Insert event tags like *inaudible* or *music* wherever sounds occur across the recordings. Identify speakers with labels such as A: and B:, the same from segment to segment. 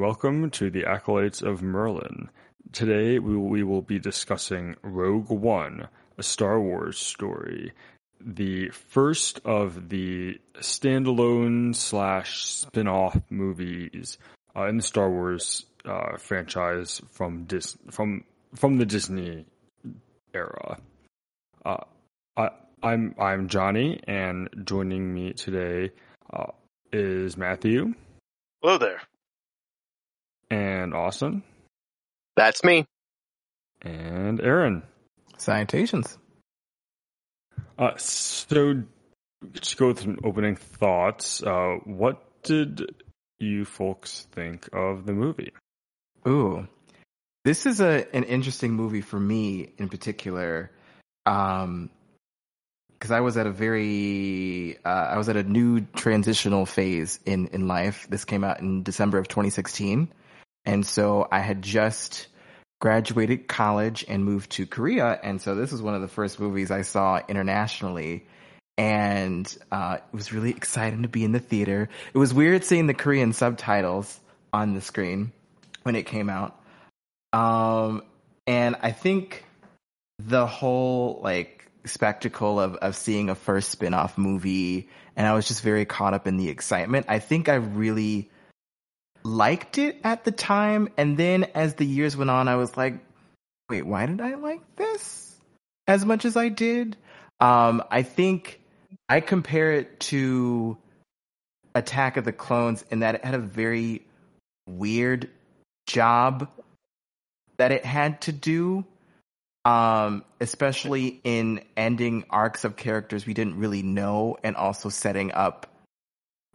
A: Welcome to the Acolytes of Merlin. Today we will, we will be discussing Rogue One, a Star Wars story, the first of the standalone slash spin-off movies uh, in the Star Wars uh, franchise from Dis- from from the Disney era. Uh, I, I'm I'm Johnny, and joining me today uh, is Matthew
B: Hello there.
A: And Austin
B: That's me.
A: and Aaron.
C: Salutations.
A: Uh, so just go with some opening thoughts. Uh, what did you folks think of the movie?
C: Ooh, this is a an interesting movie for me in particular, um, because I was at a very uh, I was at a new transitional phase in in life. This came out in December of 2016, and so I had just graduated college and moved to Korea, and so this was one of the first movies I saw internationally. And uh, it was really exciting to be in the theater. It was weird seeing the Korean subtitles on the screen when it came out. Um, and I think the whole like spectacle of, of seeing a first spin-off movie and I was just very caught up in the excitement. I think I really liked it at the time and then as the years went on I was like, wait, why did I like this as much as I did? Um, I think I compare it to Attack of the Clones in that it had a very weird job that it had to do um especially in ending arcs of characters we didn't really know and also setting up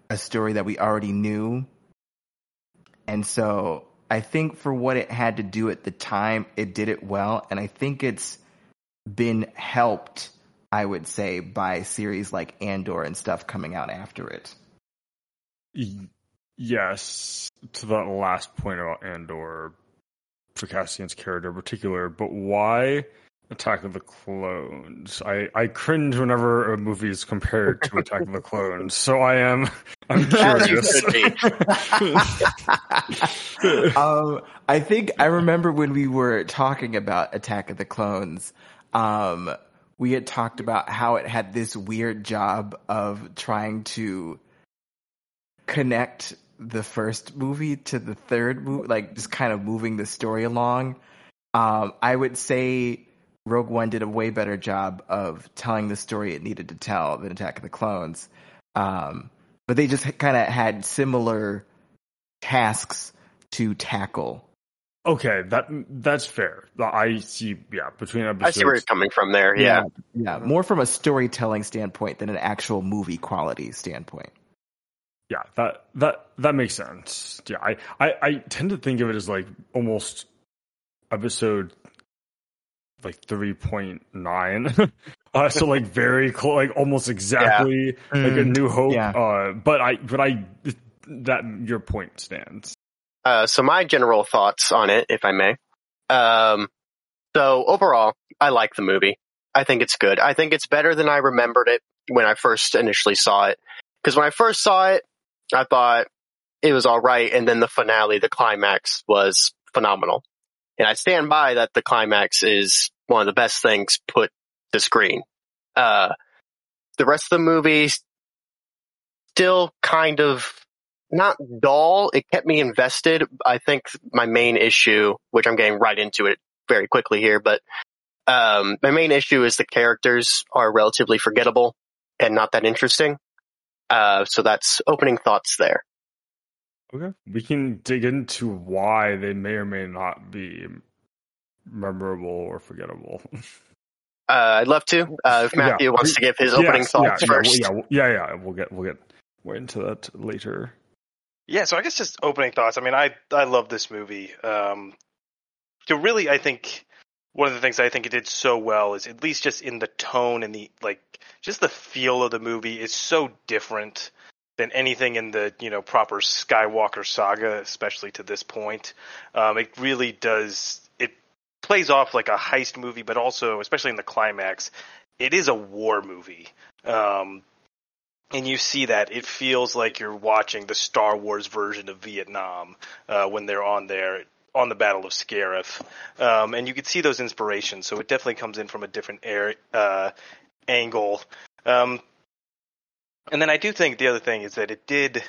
C: a story that we already knew and so i think for what it had to do at the time it did it well and i think it's been helped i would say by series like andor and stuff coming out after it
A: yes, to that last point about Andor, for Cassian's character in particular, but why Attack of the Clones? I, I cringe whenever a movie is compared to Attack of the Clones, so I am I'm *laughs* curious. *laughs*
C: um, I think I remember when we were talking about Attack of the Clones, um, we had talked about how it had this weird job of trying to connect the first movie to the third movie, like just kind of moving the story along. Um, I would say Rogue One did a way better job of telling the story it needed to tell than Attack of the Clones. Um, but they just kind of had similar tasks to tackle.
A: Okay, that that's fair. I see. Yeah, between episodes, I
B: see where you're coming from there. Yeah.
C: Yeah, more from a storytelling standpoint than an actual movie quality standpoint.
A: Yeah, that that that makes sense. Yeah, I, I I tend to think of it as like almost episode like three point nine. *laughs* uh, so like very close, like almost exactly like a New Hope.
C: Yeah.
A: Uh, but I but I that your point stands.
B: Uh, so my general thoughts on it, if I may. Um, so overall, I like the movie. I think it's good. I think it's better than I remembered it when I first initially saw it. Because when I first saw it, I thought it was all right, and then the finale, the climax, was phenomenal. And I stand by that the climax is one of the best things put to screen. Uh, the rest of the movie still kind of not dull. It kept me invested. I think my main issue, which I'm getting right into it very quickly here, but um, my main issue is the characters are relatively forgettable and not that interesting. Uh, so that's opening thoughts there.
A: Okay, we can dig into why they may or may not be memorable or forgettable. *laughs*
B: Uh, I'd love to. Uh, if
A: Yeah.
B: Matthew wants to give his opening
A: Yes,
B: thoughts
A: yeah,
B: first.
A: Yeah, yeah, yeah, yeah. We'll get we'll get we're into that later.
D: Yeah, so I guess just opening thoughts. I mean, I I love this movie. Um, to really, I think one of the things I think it did so well is at least just in the tone and the like, just the feel of the movie is so different than anything in the you know proper Skywalker saga, especially to this point. Um, it really does. Plays off like a heist movie, but also, especially in the climax, it is a war movie. Um, and you see that, it feels like you're watching the Star Wars version of Vietnam uh, when they're on there on the Battle of Scarif, um, and you can see those inspirations. So it definitely comes in from a different air, uh, angle. Um, and then I do think the other thing is that it did.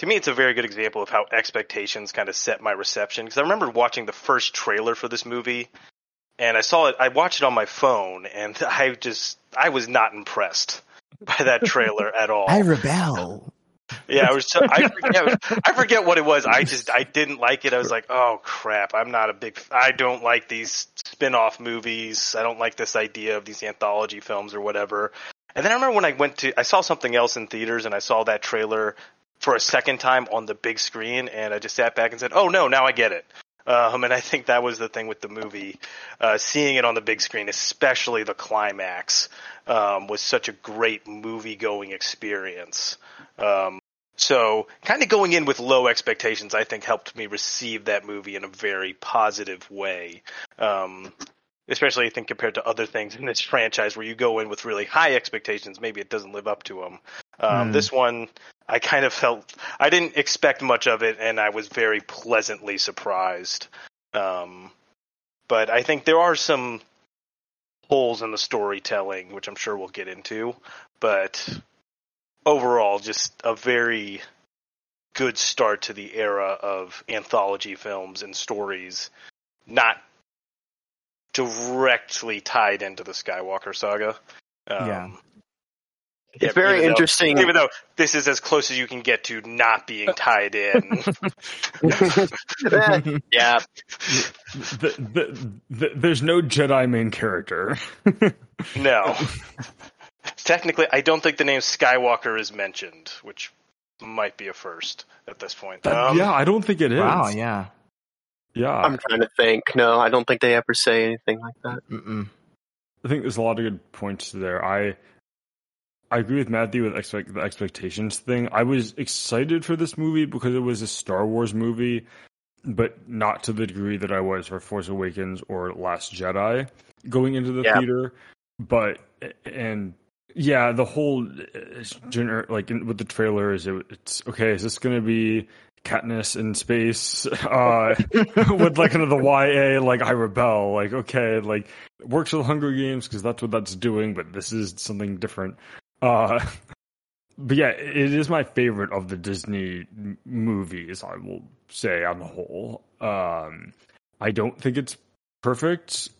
D: To me, it's a very good example of how expectations kind of set my reception. Because I remember watching the first trailer for this movie, and I saw it. I watched it on my phone, and *laughs* I just I was not impressed by that trailer *laughs* at all.
C: I rebel.
D: Yeah, I was. So, I forget. I forget what it was. I just I didn't like it. I was like, oh crap! I'm not a big. I don't like these spin-off movies. I don't like this idea of these anthology films or whatever. And then I remember when I went to, I saw something else in theaters, and I saw that trailer for a second time on the big screen, and I just sat back and said, "Oh no, now I get it." Um, and I think that was the thing with the movie, uh, seeing it on the big screen, especially the climax, um, was such a great movie going experience. Um, so kind of going in with low expectations, I think helped me receive that movie in a very positive way. Um, especially I think compared to other things in this franchise where you go in with really high expectations, maybe it doesn't live up to them. Um,
C: Hmm.
D: This one, I kind of felt I didn't expect much of it, and I was very pleasantly surprised. Um, but I think there are some holes in the storytelling, which I'm sure we'll get into. But overall, just a very good start to the era of anthology films and stories, not directly tied into the Skywalker saga. Um,
C: Yeah.
B: It's
D: yeah,
B: very
D: even though-
B: interesting.
D: even though this is as close as you can get to not being tied in. *laughs* *laughs*
B: Yeah,
A: the, the, the, there's no Jedi main character. *laughs*
D: no. Technically, I don't think the name Skywalker is mentioned, which might be a first at this point.
A: That-
D: Um,
A: yeah, I don't think it is.
C: Wow. Yeah.
A: Yeah,
B: I'm trying to think. No, I don't think they ever say anything like that.
C: Mm-mm.
A: I think there's a lot of good points there. I I agree with Matthew with expect, the expectations thing. I was excited for this movie because it was a Star Wars movie, but not to the degree that I was for Force Awakens or Last Jedi going into the
B: Yeah.
A: theater. But and yeah, the whole uh, gener- like with the trailers, it, it's okay. Is this going to be Katniss in space uh, *laughs* with like kind of the YA like I rebel? Like okay, like works with Hunger Games because that's what that's doing, but this is something different. Uh, *laughs* but yeah, it is my favorite of the Disney movies. I will say on the whole. Um, I don't think it's perfect,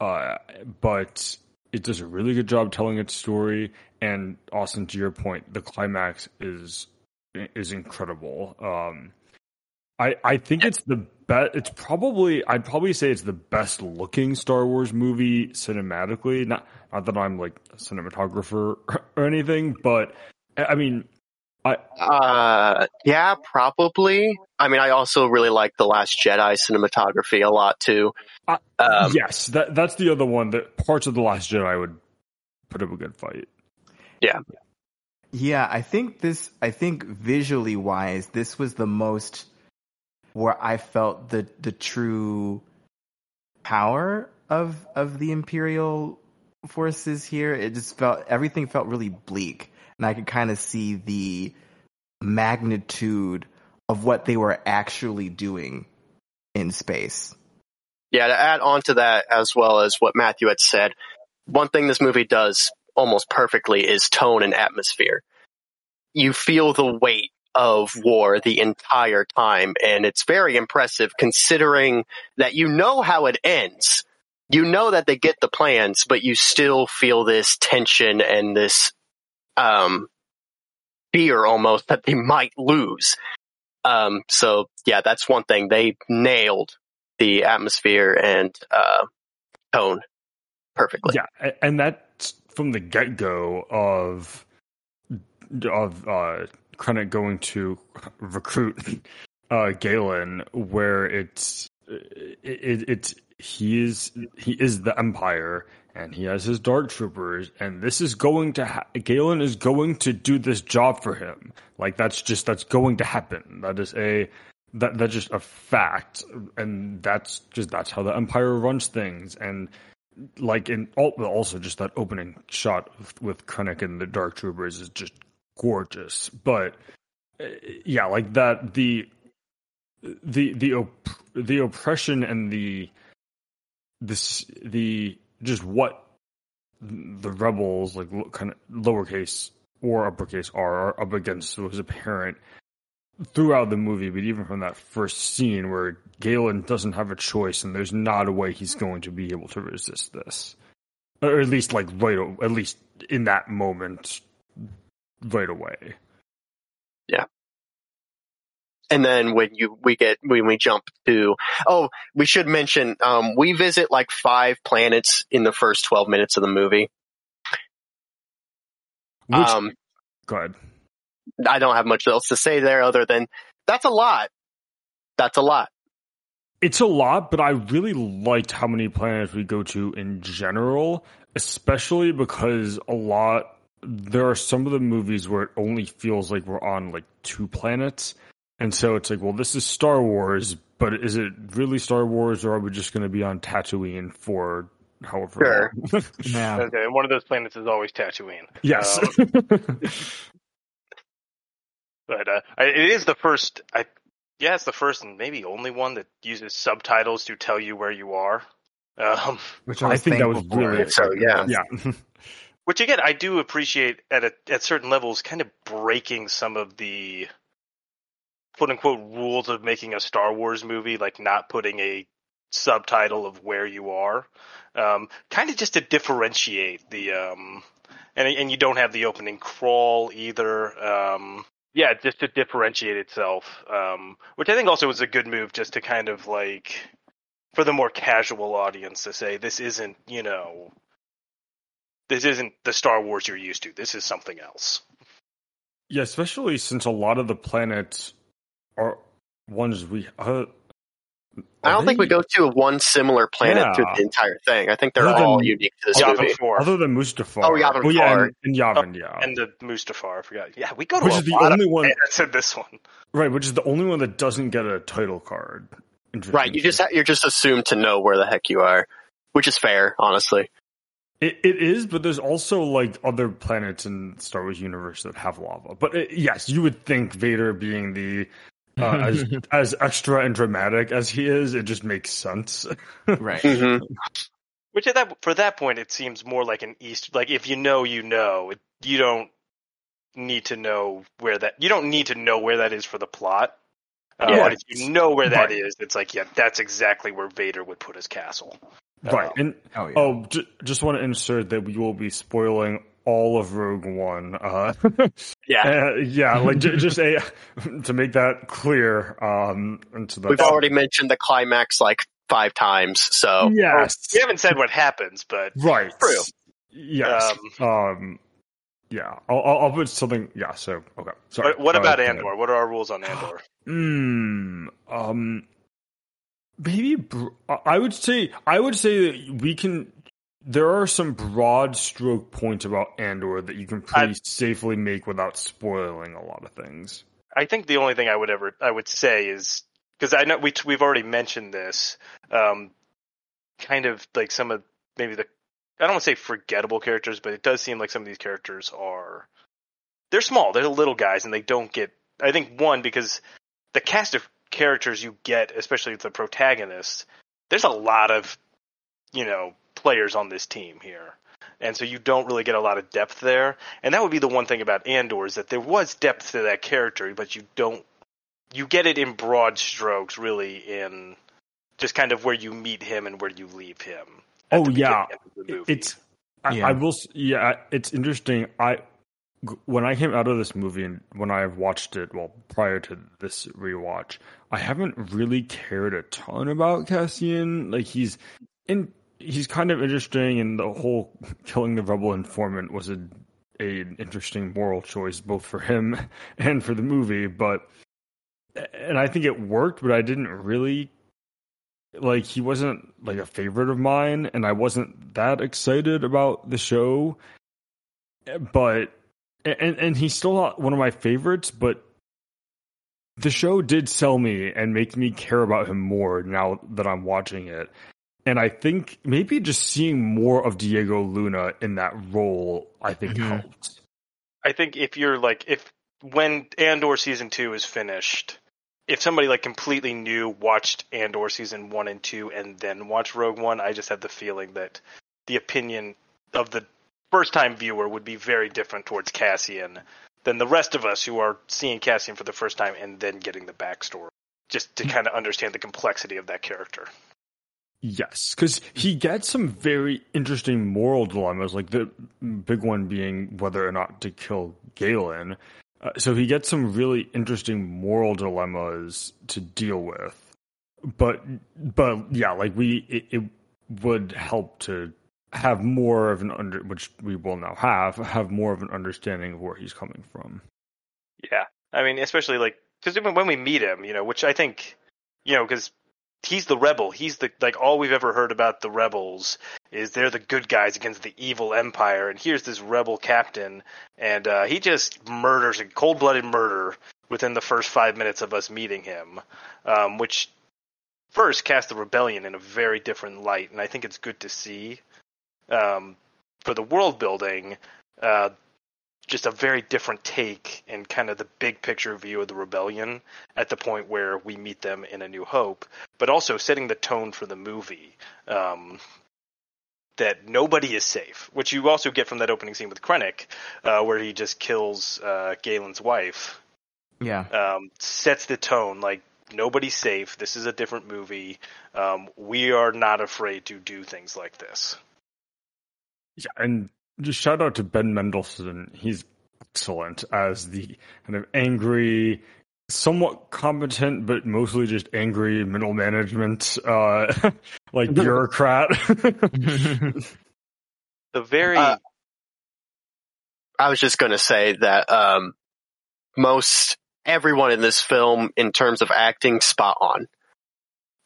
A: uh, but it does a really good job telling its story. And Austin, to your point, the climax is is incredible. Um, I I think it's the best. It's probably I'd probably say it's the best looking Star Wars movie cinematically. Not not that I'm like a cinematographer *laughs* or anything, but I mean, I,
B: Uh, yeah, probably. I mean, I also really like the Last Jedi cinematography a lot too.
A: Uh,
B: Um,
A: yes, that that's the other one. That parts of the Last Jedi would put up a good fight.
C: Yeah, I think this. I think visually wise, this was the most where I felt the the true power of of the Imperial forces here. It just felt everything felt really bleak, and I could kind of see the magnitude of what they were actually doing in space.
B: Yeah, to add on to that, as well as what Matthew had said, one thing this movie does almost perfectly is tone and atmosphere. You feel the weight of war the entire time, and it's very impressive considering that you know how it ends. You know that they get the plans, but you still feel this tension and this um, fear almost that they might lose. Um, so yeah, that's one thing they nailed the atmosphere and uh, tone perfectly.
A: Yeah, and that's from the get go of of uh, going to recruit uh, Galen, where it's it, it, it's he is he is the Empire, and he has his Dark Troopers, and this is going to ha- Galen is going to do this job for him. Like that's just that's going to happen. That is a that that's just a fact, and that's just that's how the Empire runs things, and like in also just that opening shot with, Krennic and the Dark Troopers is just gorgeous. But uh, yeah, like that the the the op- the oppression and the this the just what the rebels like kind of lowercase or uppercase r are up against was apparent throughout the movie, but even from that first scene where Galen doesn't have a choice and there's not a way he's going to be able to resist this, or at least like right, at least in that moment, right away.
B: Yeah. And then when you we get when we jump to oh we should mention um, we visit like five planets in the first twelve minutes of the movie.
A: Which, um, go ahead.
B: I don't have much else to say there other than that's a lot. That's a lot.
A: It's a lot, but I really liked how many planets we go to in general, especially because a lot there are some of the movies where it only feels like we're on like two planets. And so it's like, well, this is Star Wars, but is it really Star Wars or are we just going to be on Tatooine for however
B: sure. *laughs*
D: yeah. Okay, and one of those planets is always Tatooine.
A: Yes.
D: Um, *laughs* but uh, it is the first. I yeah, it's the first and maybe only one that uses subtitles to tell you where you are. Um,
C: Which I, I think that was really
B: so. Yeah,
A: yeah. *laughs*
D: Which again, I do appreciate at a, at certain levels, kind of breaking some of the quote unquote rules of making a Star Wars movie, like not putting a subtitle of where you are, um, kind of just to differentiate the um, and and you don't have the opening crawl either. Um, yeah, just to differentiate itself, um, which I think also was a good move, just to kind of like for the more casual audience to say this isn't, you know, this isn't the Star Wars you're used to. This is something else.
A: Yeah, especially since a lot of the planets are ones we uh,
B: I don't think we go to one similar planet yeah. through the entire thing. I think they're other all than, unique to this
A: Yavin
B: movie.
A: 4. Other than Mustafar.
B: Oh, Yavin oh,
A: yeah, and, and Yavin, oh, yeah.
D: And the Mustafar, I forgot. Yeah, we go to
A: which is the only one
D: that said this one.
A: Right, which is the only one that doesn't get a title card.
B: Right, you just you're just assumed to know where the heck you are, which is fair, honestly.
A: It, it is, but there's also like other planets in Star Wars universe that have lava. But it, yes, you would think Vader being the uh, as *laughs* as extra and dramatic as he is, it just makes sense. *laughs*
C: right.
B: Mm-hmm.
D: Which at that for that point, it seems more like an East. Like if you know, you know. It, you don't need to know where that. You don't need to know where that is for the plot. Uh, yeah. But if you know where that right. is, it's like yeah, that's exactly where Vader would put his castle.
A: Right. Um, and oh, yeah. oh j- just want to insert that we will be spoiling all of Rogue One. Uh, *laughs*
B: yeah, *laughs*
A: uh, yeah, like j- just *laughs* a to make that clear. Um, into the,
B: we've already mentioned the climax like five times, so
A: yes,
D: we haven't said what happens, but
A: right,
B: true.
A: Yes. Um, um yeah, I'll, I'll, put something. Yeah. So okay. Sorry.
D: What, what about uh, Andor? What are our rules on Andor? *gasps*
A: Hmm. um. Maybe I would say I would say that we can there are some broad stroke points about Andor that you can pretty I, safely make without spoiling a lot of things.
D: I think the only thing I would ever I would say is because I know we we've already mentioned this, um, kind of like some of maybe the I don't want to say forgettable characters, but it does seem like some of these characters are they're small, they're little guys, and they don't get. I think one because the cast of characters you get, especially the protagonist, there's a lot of you know players on this team here. And so you don't really get a lot of depth there. And that would be the one thing about Andor is that there was depth to that character, but you don't you get it in broad strokes really in just kind of where you meet him and where you leave him.
A: Oh yeah. It's I, yeah. I will yeah, it's interesting. I when I came out of this movie and when I watched it, well, prior to this rewatch, I haven't really cared a ton about Cassian. Like he's in he's kind of interesting, and the whole killing the rebel informant was a, a an interesting moral choice both for him *laughs* and for the movie. But and I think it worked, but I didn't really like he wasn't like a favorite of mine, and I wasn't that excited about the show. But and and he's still not one of my favorites, but the show did sell me and make me care about him more now that I'm watching it and I think maybe just seeing more of Diego Luna in that role, I think
C: Mhm.
A: helped.
D: I think if you're like if when Andor season two is finished, if somebody like completely new watched Andor season one and two and then watched Rogue One, I just have the feeling that the opinion of the first time viewer would be very different towards Cassian than the rest of us who are seeing Cassian for the first time and then getting the backstory. Just to kind of understand the complexity of that character.
A: Yes, because he gets some very interesting moral dilemmas, like the big one being whether or not to kill Galen. Uh, so he gets some really interesting moral dilemmas to deal with. But, but yeah, like we, it, it would help to have more of an under, which we will now have, have more of an understanding of where he's coming from.
D: Yeah, I mean, especially like because when we meet him, you know, which I think, you know, because he's the rebel. He's the like all we've ever heard about the rebels is they're the good guys against the evil empire, and here's this rebel captain, and uh, he just murders a cold-blooded murder within the first five minutes of us meeting him, um, which first cast the rebellion in a very different light, and I think it's good to see um, for the world building. Uh, just a very different take and kind of the big picture view of the rebellion at the point where we meet them in A New Hope, but also setting the tone for the movie. Um, that nobody is safe, which you also get from that opening scene with Krennic, uh, where he just kills uh, Galen's wife.
C: Yeah.
D: Um, sets the tone like nobody's safe. This is a different movie. Um, we are not afraid to do things like this.
A: Yeah, and just shout out to Ben Mendelsohn. He's excellent as the kind of angry, somewhat competent, but mostly just angry middle management, uh, *laughs* like *laughs* bureaucrat. *laughs*
D: The very
B: Uh, I was just going to say that um, most everyone in this film, in terms of acting, spot on.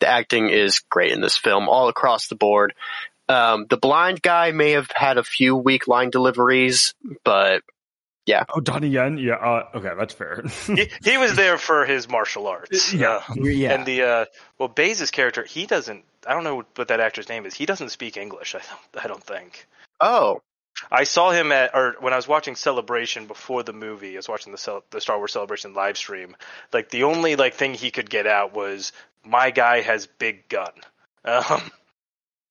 B: The acting is great in this film, all across the board. Um, the blind guy may have had a few weak line deliveries, but yeah.
A: oh, Donnie Yen? Yeah, uh, okay, that's fair.
D: he, *laughs* he was there for his martial arts.
A: Yeah.
D: Uh,
C: yeah.
D: And the uh, well, Baze's character, he doesn't. I don't know what that actor's name is. He doesn't speak English. I don't. I don't think.
B: oh,
D: I saw him at or when I was watching Celebration before the movie. I was watching the Cel- the Star Wars Celebration live stream. Like the only like thing he could get out was my guy has big gun, *laughs* um,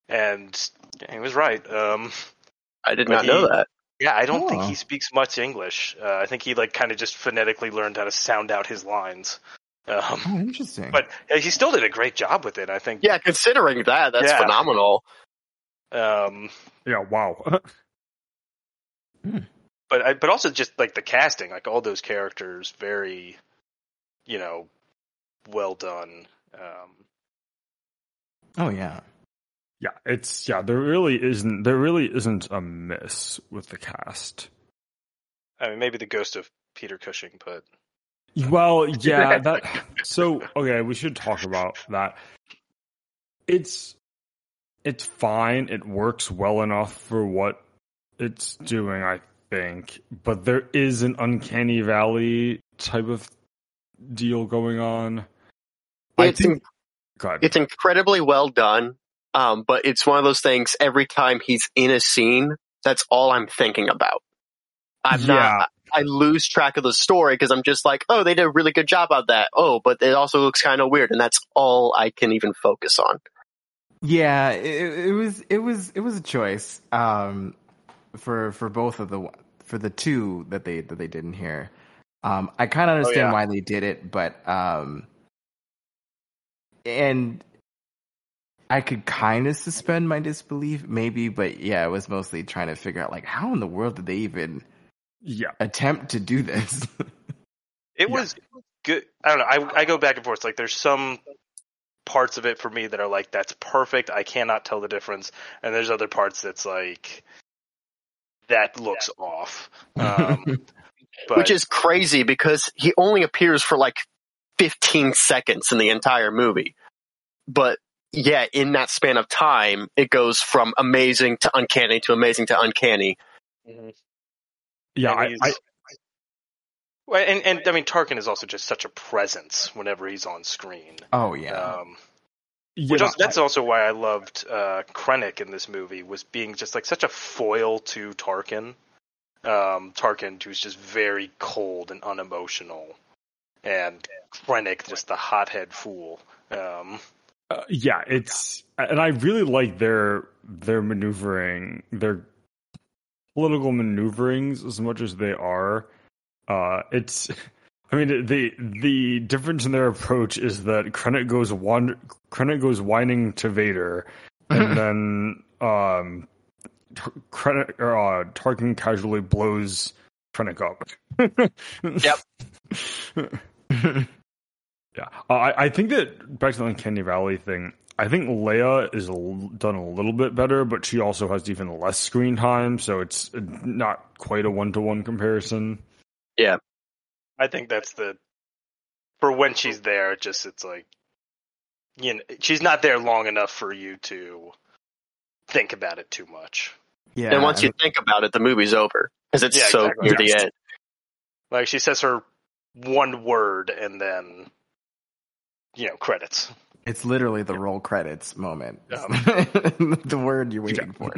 D: and he was right. Um,
B: I did
D: But
B: not know that.
D: yeah, I don't think
C: Oh.
D: he speaks much English. Uh, I think he like kind of just phonetically learned how to sound out his lines. Um,
C: oh, interesting.
D: but uh, he still did a great job with it. I think.
B: Yeah, considering that, that's
D: Yeah.
B: phenomenal.
D: Um,
A: yeah, wow. *laughs*
D: but I, but also just like the casting, like all those characters, very, you know, well done. Um,
C: oh yeah.
A: Yeah, it's, yeah, there really isn't, there really isn't a miss with the cast.
D: I mean, maybe the ghost of Peter Cushing, but
A: Well, *laughs* yeah, that. So, okay, we should talk about that. It's it's fine. It works well enough for what it's doing, I think. But there is an uncanny valley type of deal going on. I
B: It's
A: think. God,
B: It's incredibly well done, um, but it's one of those things. Every time he's in a scene, that's all I'm thinking about. I'm
A: Yeah.
B: not. I lose track of the story because I'm just like, oh, they did a really good job of that. Oh, but it also looks kind of weird, and that's all I can even focus on.
C: Yeah, it, it was it was it was a choice um, for for both of the for the two that they that they did in here. Um, I kind of understand
D: yeah.
C: why they did it, but um, and I could kind of suspend my disbelief, maybe, but yeah, it was mostly trying to figure out like how in the world did they even
A: yeah,
C: attempt to do this? *laughs*
D: it
A: Yeah.
D: was good. I don't know. I I go back and forth. Like there's some parts of it for me that are like that's perfect. I cannot tell the difference, and there's other parts that's like that looks off. Um, *laughs* but
B: Which is crazy because he only appears for like 15 seconds in the entire movie. But yeah, in that span of time, it goes from amazing to uncanny to amazing to uncanny.
D: Mhm.
A: yeah.
D: And
A: I,
D: he's-
A: I,
D: Well, and and I mean Tarkin is also just such a presence whenever he's on screen.
C: oh yeah,
D: Um,
A: Yeah,
D: Which also, that's also why I loved uh, Krennic in this movie was being just like such a foil to Tarkin. Um, Tarkin, who's just very cold and unemotional, and Krennic, just the hothead fool. Um,
A: Uh, yeah, it's and I really like their their maneuvering, their political maneuverings as much as they are. Uh, it's, *laughs* I mean, the the difference in their approach is that Krennic goes one, Krennic goes whining to Vader, and *laughs* then um, Krennic or uh, Tarkin casually blows Krennic up. *laughs*
B: Yep.
A: Yeah, uh, I I think that back to the Uncanny Valley thing. I think Leia is a l- done a little bit better, but she also has even less screen time, so it's not quite a one to one comparison.
D: Yeah, I think that's the for when she's there. Just it's like you know, she's not there long enough for you to think about it too much.
C: Yeah.
B: and once you think about it, the movie's over because it's
D: Yeah,
B: so
D: exactly.
B: near the end.
D: Like she says her one word and then you know credits.
C: It's literally the roll credits moment.
D: Um, *laughs*
C: the word you're waiting for.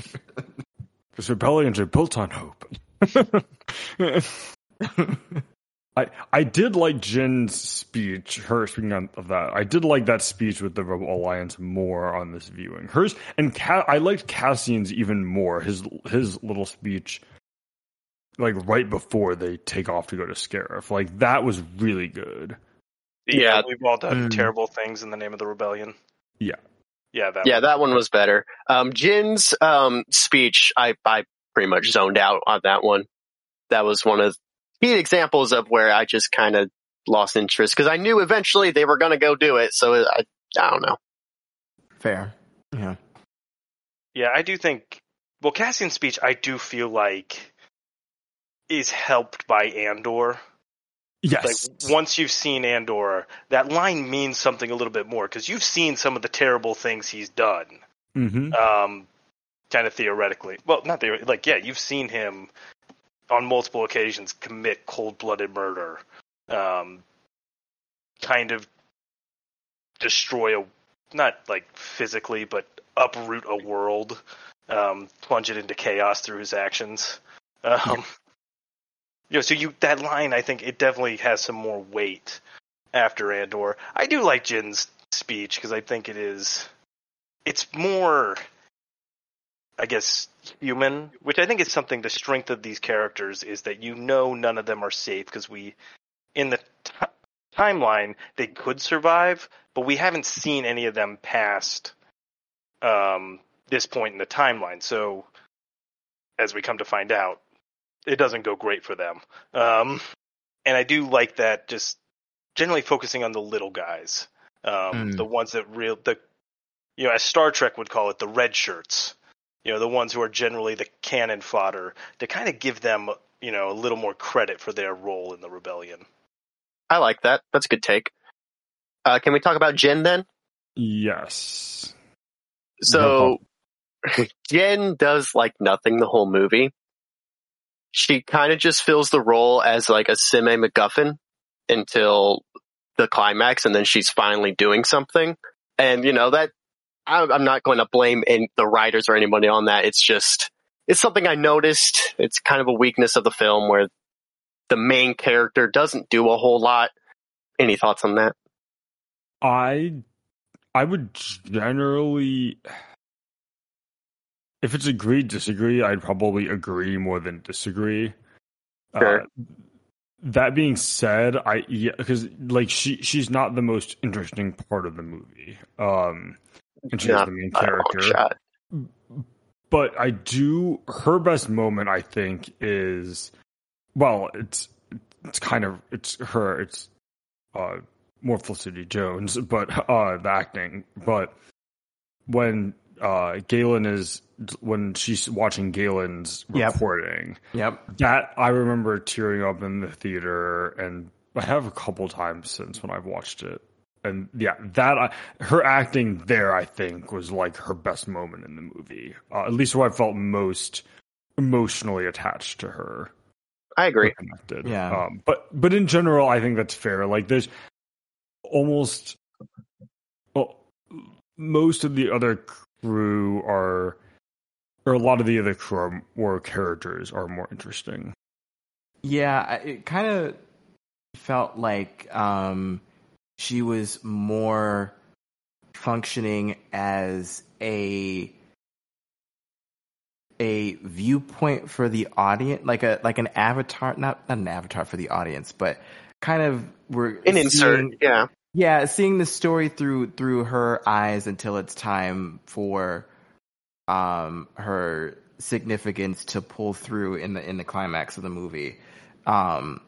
A: Because rebellions are built on hope. *laughs* I I did like Jyn's speech. Her speaking on, of that, I did like that speech with the Rebel Alliance more on this viewing. Hers and Ca- I liked Cassian's even more. His his little speech, like right before they take off to go to Scarif, like that was really good.
B: Yeah.
D: we've all done
C: Mm.
D: terrible things in the name of the rebellion.
A: Yeah.
D: yeah, that.
B: Yeah, that one was better. Um, Jyn's um, speech, I, I pretty much zoned out on that one. That was one of key examples of where I just kind of lost interest because I knew eventually they were going to go do it. So I, I don't know.
C: Fair. Yeah.
D: Yeah, I do think. Well, Cassian's speech, I do feel like is helped by Andor.
A: Yes.
D: Like once you've seen Andor, that line means something a little bit more because you've seen some of the terrible things he's done.
A: hmm
D: Um, kind of theoretically, well, not theoretically. Like, yeah, you've seen him on multiple occasions commit cold-blooded murder. Um, kind of destroy a not like physically, but uproot a world, um, plunge it into chaos through his actions. Um, you know, so you that line, I think it definitely has some more weight after Andor. I do like Jyn's speech because I think it is, it's more, I guess, human, which I think is something. The strength of these characters is that you know none of them are safe because we, in the t- timeline, they could survive, but we haven't seen any of them past um, this point in the timeline. So, as we come to find out, it doesn't go great for them. Um, and I do like that just generally focusing on the little guys, um,
C: Mm.
D: the ones that real the you know as Star Trek would call it the red shirts. You know the ones who are generally the cannon fodder to kind of give them you know a little more credit for their role in the rebellion.
B: I like that. That's a good take. Uh, can we talk about Jen then?
A: Yes.
B: So *laughs* Jen does like nothing the whole movie. She kind of just fills the role as like a Sime MacGuffin until the climax, and then she's finally doing something. And you know that I'm not going to blame the writers or anybody on that. It's just it's something I noticed. It's kind of a weakness of the film where the main character doesn't do a whole lot. Any thoughts on that?
A: I I would generally if it's agree disagree, I'd probably agree more than disagree.
B: Sure.
A: Uh, that being said, I yeah, because like she she's not the most interesting part of the movie. Um, and she's
B: Not
A: the main
B: by a long
A: character. but I do her best moment I think is well it's it's kind of it's her it's uh more Felicity Jones but uh the acting but when uh Galen is when she's watching Galen's
C: Yep.
A: recording
C: Yep.
A: that I remember tearing up in the theater and I have a couple times since when I've watched it and yeah, that I, her acting there, I think, was like her best moment in the movie. Uh, at least where I felt most emotionally attached to her,
B: I agree.
A: connected.
C: Yeah.
A: Um, but but in general, I think that's fair. Like there's almost, well, most of the other crew are, or a lot of the other crew are, or characters are more interesting.
C: Yeah, it kind of felt like um, she was more functioning as a a viewpoint for the audience, like a like an avatar, not not an avatar for the audience, but kind of we're
B: An insert.
C: seeing-
B: Yeah.
C: Yeah, seeing the story through through her eyes until it's time for um her significance to pull through in the in the climax of the movie. Um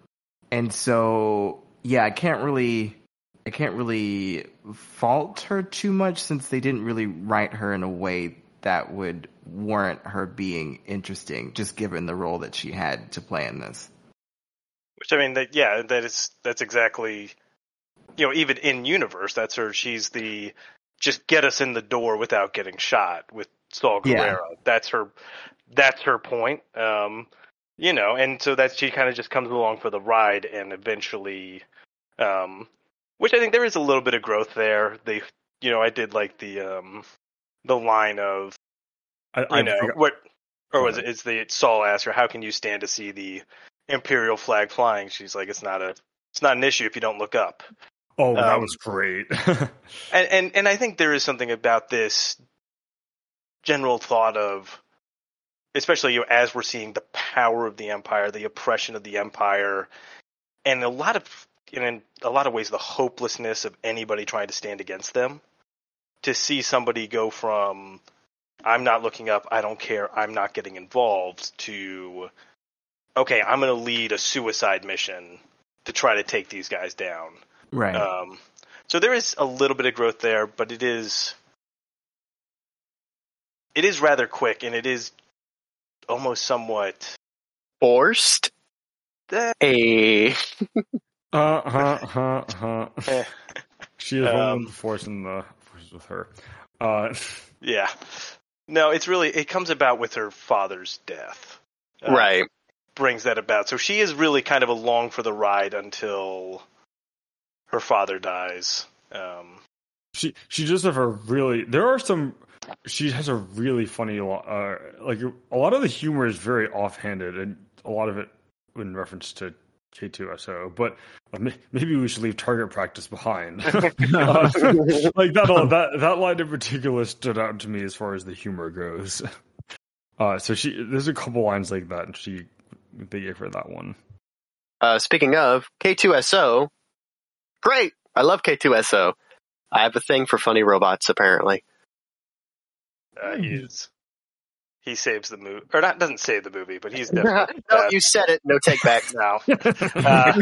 C: and so yeah, I can't really I can't really fault her too much since they didn't really write her in a way that would warrant her being interesting just given the role that she had to play in this.
D: Which I mean, that yeah, that is that's exactly, you know, even in universe, that's her. She's the just get us in the door without getting shot with Saw
C: Yeah.
D: Gerrera. That's her. That's her point. Um, you know, and so that she kind of just comes along for the ride, and eventually, um, which I think there is a little bit of growth there. They, you know, I did like the um, the line of
A: I,
D: you
A: I
D: know
A: think-
D: what or was it it's the Saw asked her how can you stand to see the imperial flag flying she's like it's not a it's not an issue if you don't look up
A: oh, that
D: um,
A: was great. *laughs*
D: and and and I think there is something about this general thought of especially you know, as we're seeing the power of the empire the oppression of the empire and a lot of in a lot of ways the hopelessness of anybody trying to stand against them to see somebody go from I'm not looking up, I don't care, I'm not getting involved to okay, I'm going to lead a suicide mission to try to take these guys down.
C: Right.
D: Um, so there is a little bit of growth there, but it is it is rather quick, and it is almost somewhat.
B: Forced.
D: eh,
B: A
A: uh, huh, huh, huh.
D: eh,
A: She is one
D: Um,
A: with the force and the force with her. Uh, *laughs*
D: yeah, no, it's really it comes about with her father's death. Uh,
B: right.
D: brings that about. So she is really kind of along for the ride until her father dies. Um,
A: she she does have a really. There are some. She has a really funny. lo- Uh, like a lot of the humor is very offhanded, and a lot of it in reference to K2SO. But uh, maybe we should leave target practice behind. Uh, *laughs* *laughs* like that that that line in particular stood out to me as far as the humor goes. *laughs* Uh, so she there's a couple lines like that, and she they gave her that one.
B: Uh, speaking of K2SO, great. I love K2SO. I have a thing for funny robots, apparently.
D: uh,
A: Hmm.
D: he saves the movie, or not doesn't save the movie, but he's *laughs*
B: no,
D: definitely uh,
B: you said it. No take back. *laughs*
D: now. Uh,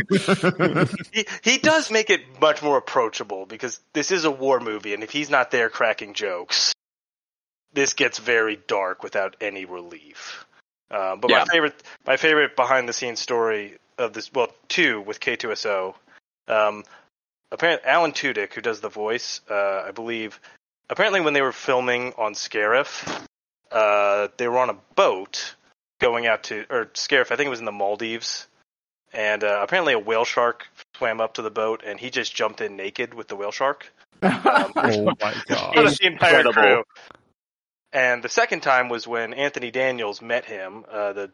D: he he does make it much more approachable because this is a war movie, and if he's not there cracking jokes, this gets very dark without any relief. Uh, but
B: Yeah.
D: my favorite, my favorite behind the scenes story of this, well, two with K2SO. Um, apparently, Alan Tudyk, who does the voice, uh, I believe, apparently when they were filming on Scarif, uh, they were on a boat going out to, or Scarif, I think it was in the Maldives, and uh, apparently a whale shark swam up to the boat, and he just jumped in naked with the whale shark. Um, *laughs*
A: Oh my *laughs* god! *laughs*
D: the entire
B: Incredible.
D: crew. And the second time was when Anthony Daniels met him, uh, the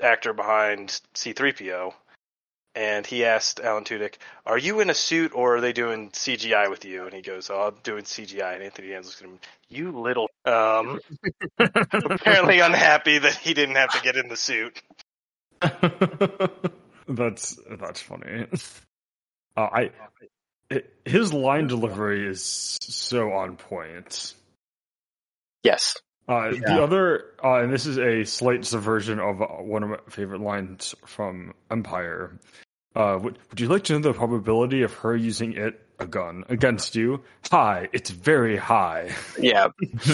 D: actor behind C3PO, and he asked Alan Tudyk, "Are you in a suit or are they doing CGI with you?" And he goes, "Oh, I'm doing CGI." And Anthony Daniels looked at him, "You little." Um, *laughs* apparently unhappy that he didn't have to get in the suit. *laughs*
A: that's that's funny. Uh, I it, his line delivery is so on point.
B: Yes.
A: Uh,
C: Yeah.
A: The other, uh, and this is a slight subversion of uh, one of my favorite lines from Empire. Uh, would, would you like to know the probability of her using it, a gun, against you? High. It's very high.
B: Yeah. *laughs*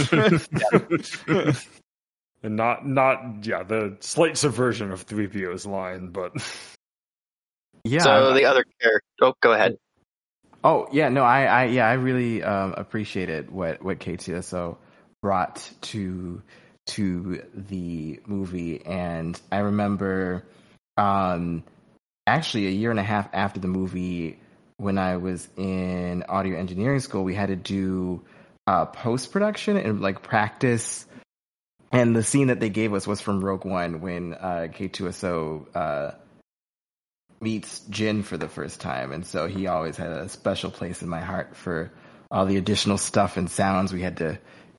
A: and not, not, yeah, the slight subversion of 3PO's line, but *laughs*
C: yeah.
B: so the other character. Oh, go ahead.
C: Oh yeah, no, I, I yeah, I really um, appreciated what what K2SO brought to to the movie, and I remember um, actually a year and a half after the movie, when I was in audio engineering school, we had to do uh, post production and like practice. And the scene that they gave us was from Rogue One when uh, K2SO uh, meets Jyn for the first time, and so he always had a special place in my heart for all the additional stuff and sounds we had to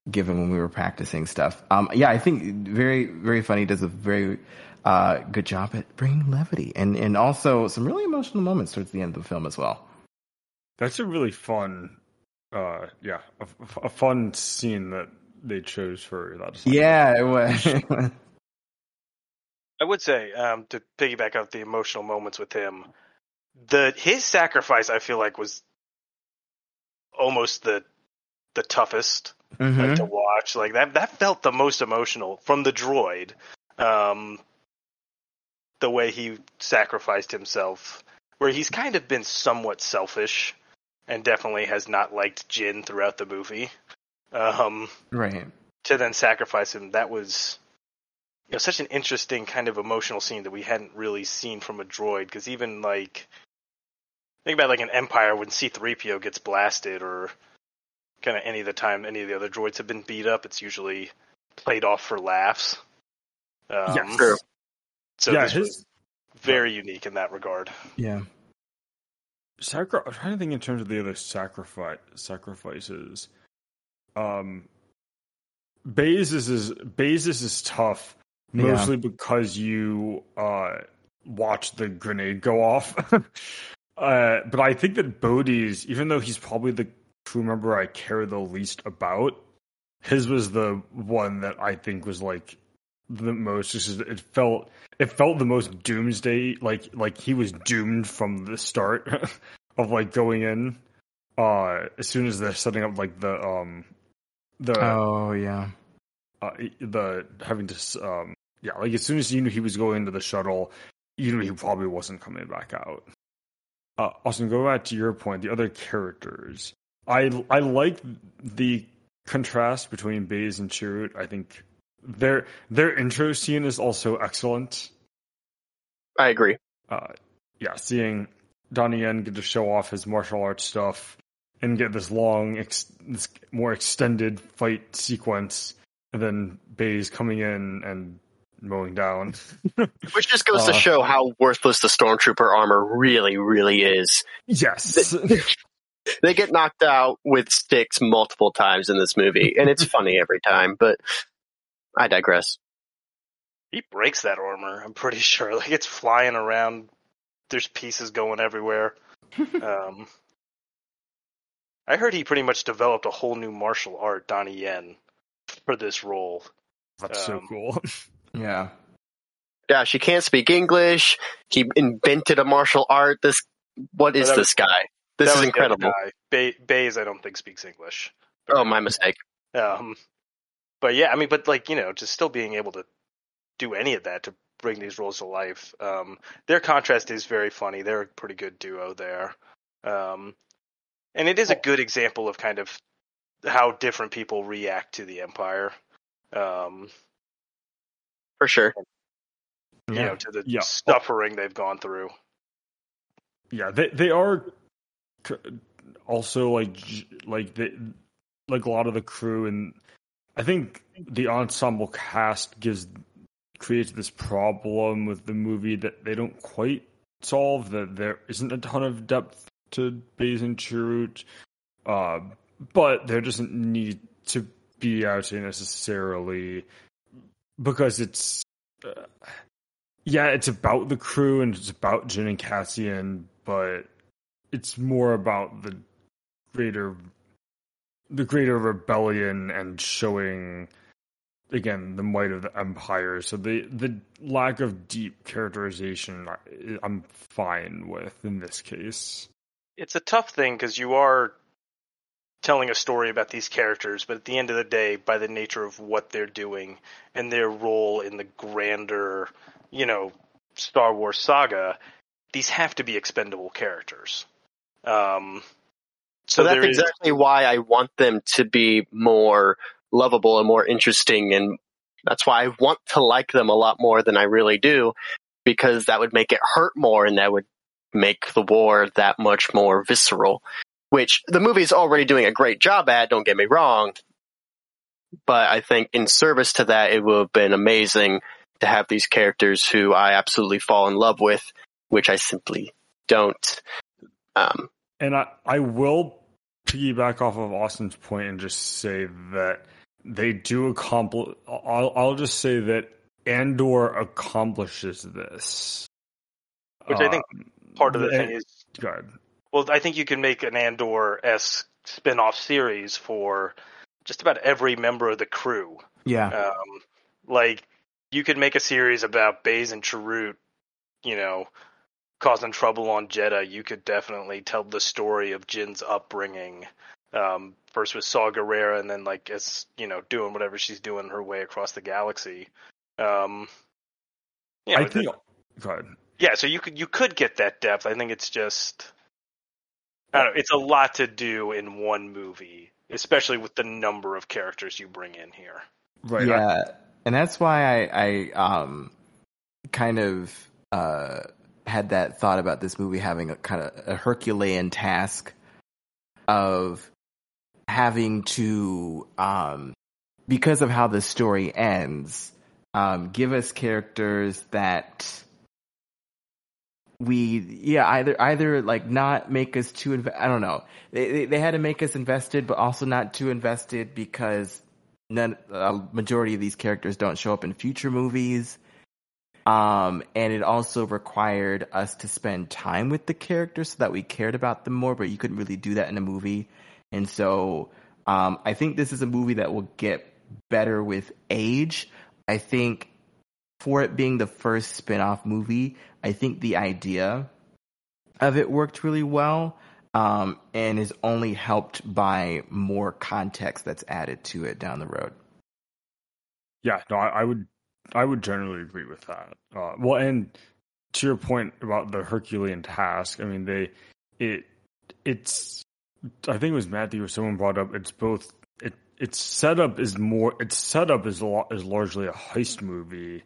C: give him when we were practicing stuff. Um, yeah, I think very very funny. Does a very uh, good job at bringing levity and and also some really emotional moments towards the end of the film as well.
A: That's a really fun, uh, yeah, a, a fun scene that they chose for that. Assignment.
C: Yeah, it was. *laughs*
D: I would say um, to piggyback off the emotional moments with him, the his sacrifice I feel like was almost the the toughest
C: Mhm.
D: like, to watch. Like that that felt the most emotional from the droid. Um, the way he sacrificed himself, where he's kind of been somewhat selfish, and definitely has not liked Jyn throughout the movie. Um,
C: Right.
D: to then sacrifice him, that was you know such an interesting kind of emotional scene that we hadn't really seen from a droid. Because even like think about like an Empire when C-3PO gets blasted, or kind of any of the time any of the other droids have been beat up, it's usually played off for laughs. Um,
A: Yeah,
B: True.
D: So
A: yeah,
D: this
A: his
D: was very unique in that regard.
C: Yeah.
A: sacri- I'm trying to think in terms of the other sacrifice sacrifices. Um, Baze's is Baze's is tough
C: Yeah.
A: mostly because you uh watch the grenade go off. *laughs* uh, but I think that Bodhi's, even though he's probably the crew member I care the least about, his was the one that I think was like the most. Just it felt it felt the most doomsday. Like like he was doomed from the start *laughs* of like going in. Uh, as soon as they're setting up like the um the
C: Oh yeah.
A: uh, the having to um yeah like as soon as you knew he was going into the shuttle you knew he probably wasn't coming back out uh austin go back to your point the other characters i i like the contrast between baze and chirrut i think their their intro scene is also excellent
B: I agree.
A: uh yeah seeing donnie yen get to show off his martial arts stuff and get this long ex- this more extended fight sequence and then Baze coming in and mowing down. *laughs*
B: Which just goes to
A: Uh,
B: show how worthless the stormtrooper armor really, really is.
A: yes.
B: They *laughs* get knocked out with sticks multiple times in this movie, and it's *laughs* funny every time, but I digress.
D: He breaks that armor. I'm pretty *laughs* sure. Like it's flying around. There's pieces going everywhere. *laughs* um, I heard he pretty much developed a whole new martial art, Donnie Yen, for this role.
A: That's so
D: Um,
A: cool. *laughs*
C: Yeah.
B: Yeah, she can't speak English. He invented a martial art. This, what is
D: that
B: this guy? This
D: That
B: is
D: was the other
B: incredible.
D: guy. Ba- I don't think speaks English.
B: Oh, my mistake.
D: Um, but yeah, I mean, but like you know, just still being able to do any of that to bring these roles to life. Um, their contrast is very funny. They're a pretty good duo there, um, and it is a good example of kind of how different people react to the Empire. Um,
B: For sure.
D: you
C: Yeah.
D: know, to the
A: Yeah.
D: suffering they've gone through.
A: yeah, they they are also like like they like a lot of the crew and I think the ensemble cast gives creates this problem with the movie that they don't quite solve that there isn't a ton of depth to and Chirrut, uh, but there doesn't need to be out necessarily because it's uh, yeah it's about the crew and it's about Jyn and Cassian but it's more about the greater the greater rebellion and showing again the might of the empire so the the lack of deep characterization i'm fine with in this case
D: It's a tough thing because you are telling a story about these characters, but at the end of the day, by the nature of what they're doing and their role in the grander, you know, Star Wars saga, these have to be expendable characters. Um,
B: So,
D: so
B: that's
D: is-
B: exactly why I want them to be more lovable and more interesting. And that's why I want to like them a lot more than I really do, because that would make it hurt more and that would make the war that much more visceral. which the movie is already doing a great job at. Don't get me wrong, but I think in service to that, it would have been amazing to have these characters who I absolutely fall in love with, which I simply don't. Um,
A: And I, I will piggyback off of Austin's point and just say that they do accomplish. I'll, I'll just say that Andor accomplishes this.
D: Which I think
A: Um,
D: Part of the
A: and-
D: thing is,
A: Good.
D: well, I think you can make an Andor esque spin off series for just about every member of the crew.
C: Yeah.
D: Um, like you could make a series about Baze and Chirrut, you know, causing trouble on Jedha. You could definitely tell the story of Jyn's upbringing. Um, first with Saw Gerrera, and then like as you know, doing whatever she's doing her way across the galaxy. Um, you know,
A: I think. Good.
D: yeah, so you could you could get that depth. I think it's just I don't know, it's a lot to do in one movie, especially with the number of characters you bring in here.
A: Right.
C: yeah, and that's why I, I um kind of uh had that thought about this movie having a kind of a Herculean task of having to um because of how the story ends um give us characters that we yeah either either like not make us too inv- I don't know. They, they they had to make us invested but also not too invested because none a majority of these characters don't show up in future movies um and it also required us to spend time with the characters so that we cared about them more but you couldn't really do that in a movie and so um i think this is a movie that will get better with age i think for it being the first spin-off movie i think the idea of it worked really well um, and is only helped by more context that's added to it down the road.
A: Yeah, no, I, I would, I would generally agree with that. Uh, well, and to your point about the Herculean task, I mean, they, it, it's, I think it was Matthew or someone brought up. It's both. It, its setup is more. Its setup is a lot is largely a heist movie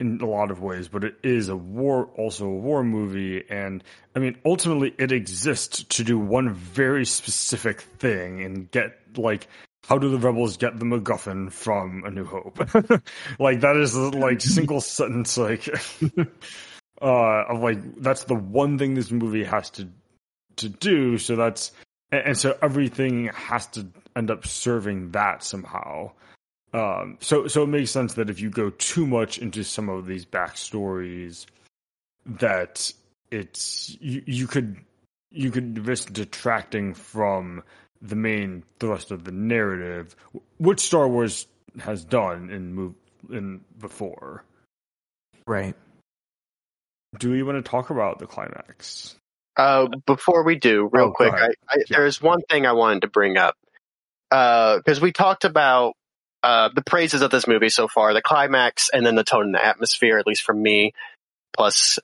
A: in a lot of ways, but it is a war, also a war movie. And I mean, ultimately, it exists to do one very specific thing and get like how do the rebels get the MacGuffin from A New Hope? *laughs* like that is like single sentence like *laughs* uh of like that's the one thing this movie has to to do. So that's and, and so everything has to end up serving that somehow. Um, so so it makes sense that if you go too much into some of these backstories, that it's you, you could you could risk detracting from the main thrust of the narrative, which Star Wars has done in move in before.
C: Right.
B: Do
A: we want to talk about the climax?
B: Uh, before we do, real
A: Oh,
B: quick,
A: go
B: I,
A: ahead.
B: I, there's one thing I wanted to bring up because we talked about uh, the praises of this movie so far, the climax, and then the tone and the atmosphere, at least from me, plus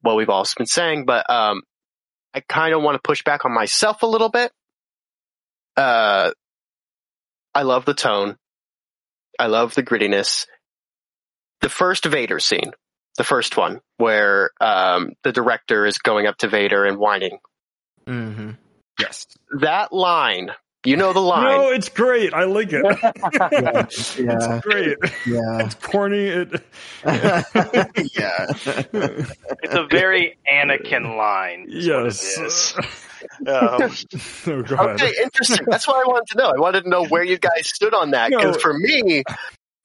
B: what we've all been saying. But um, I kind of want to push back on myself a little bit. Uh, I love the tone. I love the grittiness. The first Vader scene, the first one, where um, the director is going up to Vader and whining.
C: Mm-hmm.
A: Yes.
B: That line, you know the line.
A: No, it's great. I like it. *laughs*
C: Yeah.
A: It's great.
C: Yeah.
A: It's corny. It, *laughs*
C: yeah.
D: It's a very Anakin line. is what it
A: yes. *laughs*
D: Um,
A: oh god.
B: Okay, interesting. That's what I wanted to know. I wanted to know where you guys stood on that because
A: No.
B: for me,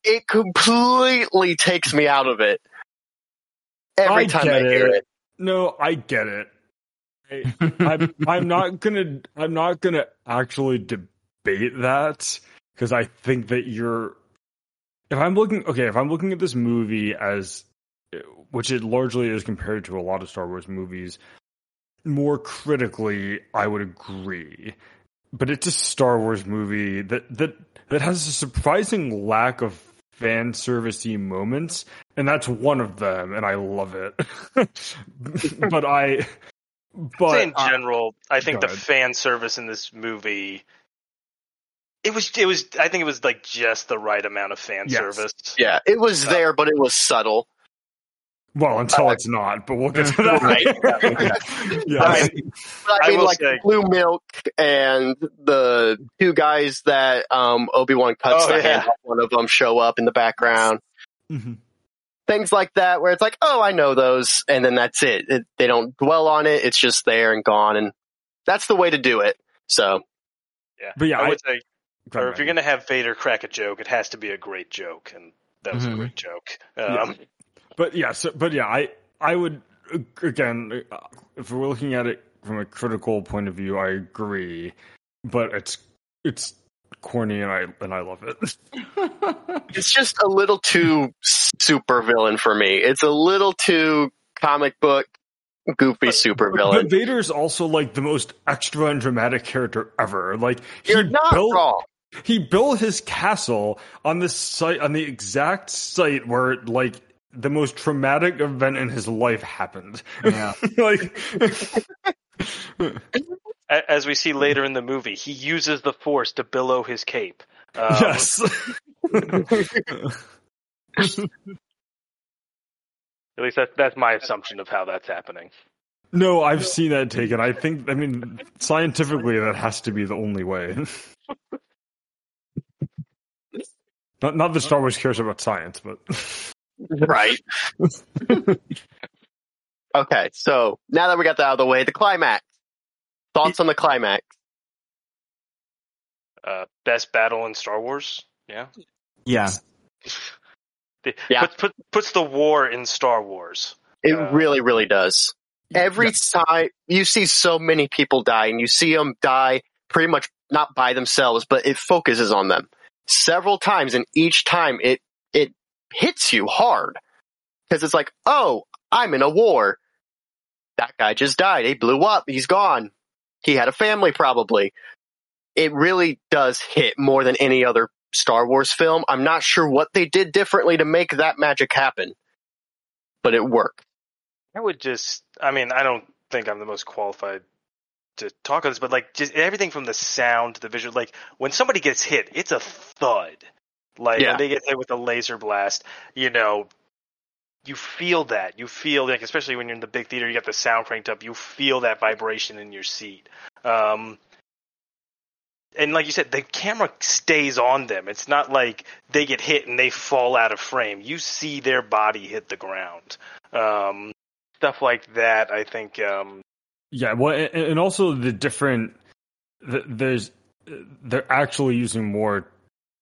B: it completely takes me out of it every
A: I
B: time I hear
A: it.
B: it.
A: No, I get it. I'm, I'm not gonna. I'm not gonna actually debate that because I think that you're. If I'm looking, okay, if I'm looking at this movie as, which it largely is compared to a lot of Star Wars movies, more critically, I would agree. But it's a Star Wars movie that that that has a surprising lack of fan servicey moments, and that's one of them, and I love it. *laughs* but I, but
D: in
A: I-
D: general, I think the fan service in this movie, it was, it was, I think it was like just the right amount of fan
A: Yes.
D: service.
B: Yeah, it was
D: Uh,
B: there, but it was subtle.
A: Well, until it's not, but we'll get *laughs* to that.
B: Right.
A: yeah.
B: Right. But I
D: I
B: mean,
D: will
B: like
D: say-
B: Blue Milk and the two guys that um, Obi Wan cuts
D: Oh,
B: the
D: yeah.
B: hand off one of them show up in the background.
A: Mhm.
B: Things like that, where it's like, oh, I know those, and then that's it. it. They don't dwell on it; it's just there and gone, and that's the way to do it. So,
D: Yeah.
A: But yeah,
D: I
A: I-
D: would say, or
A: ahead,
D: if you're gonna have Vader crack a joke, it has to be a great joke, and that was
C: Mhm.
D: a great joke.
A: Yeah.
D: Um,
A: But yeah, so, but yeah, I I would again, uh, if we're looking at it from a critical point of view, I agree. But it's it's corny and I and I love it. *laughs*
B: it's just a little too super villain for me. It's a little too comic book goofy super
A: But
B: villain.
A: Vader's also like the most extra and dramatic character ever. Like
B: You're
A: he
B: not
A: built
B: wrong.
A: he built his castle on the site on the exact site where like the most traumatic event in his life happened.
C: Yeah. *laughs*
A: like
D: a- *laughs* as we see later in the movie, he uses the Force to billow his cape. Um,
A: yes. *laughs*
D: At least that's that's my assumption of how that's happening.
A: No, I've seen that taken. I think, I mean, scientifically, that has to be the only way. *laughs* not, not that Star Wars cares about science, but
B: right. *laughs* okay, so now that we got that out of the way, the climax. Thoughts on the climax?
D: Uh, best battle in Star Wars. Yeah.
C: yeah.
D: The-
B: Yeah.
D: Puts, put, puts the war in Star Wars.
B: It
D: Uh,
B: really, really does. Every time you see so many people die, and you see them die pretty much not by themselves, but it focuses on them several times, and each time it it hits you hard because it's like, oh, I'm in a war. That guy just died. He blew up. He's gone. He had a family, probably. It really does hit more than any other Star Wars film. I'm not sure what they did differently to make that magic happen, but it worked.
D: I would just, I mean, I don't think I'm the most qualified to talk on this, but like just everything from the sound to the visual, like when somebody gets hit, it's a thud. Like
B: Yeah.
D: when they get hit with a laser blast, you know, you feel that. You feel like, especially when you're in the big theater, you got the sound cranked up, you feel that vibration in your seat. Um, and like you said, the camera stays on them. It's not like they get hit and they fall out of frame. You see their body hit the ground. Um, stuff like that. I think. Um,
A: yeah. Well, and, also the different, the, there's, they're actually using more,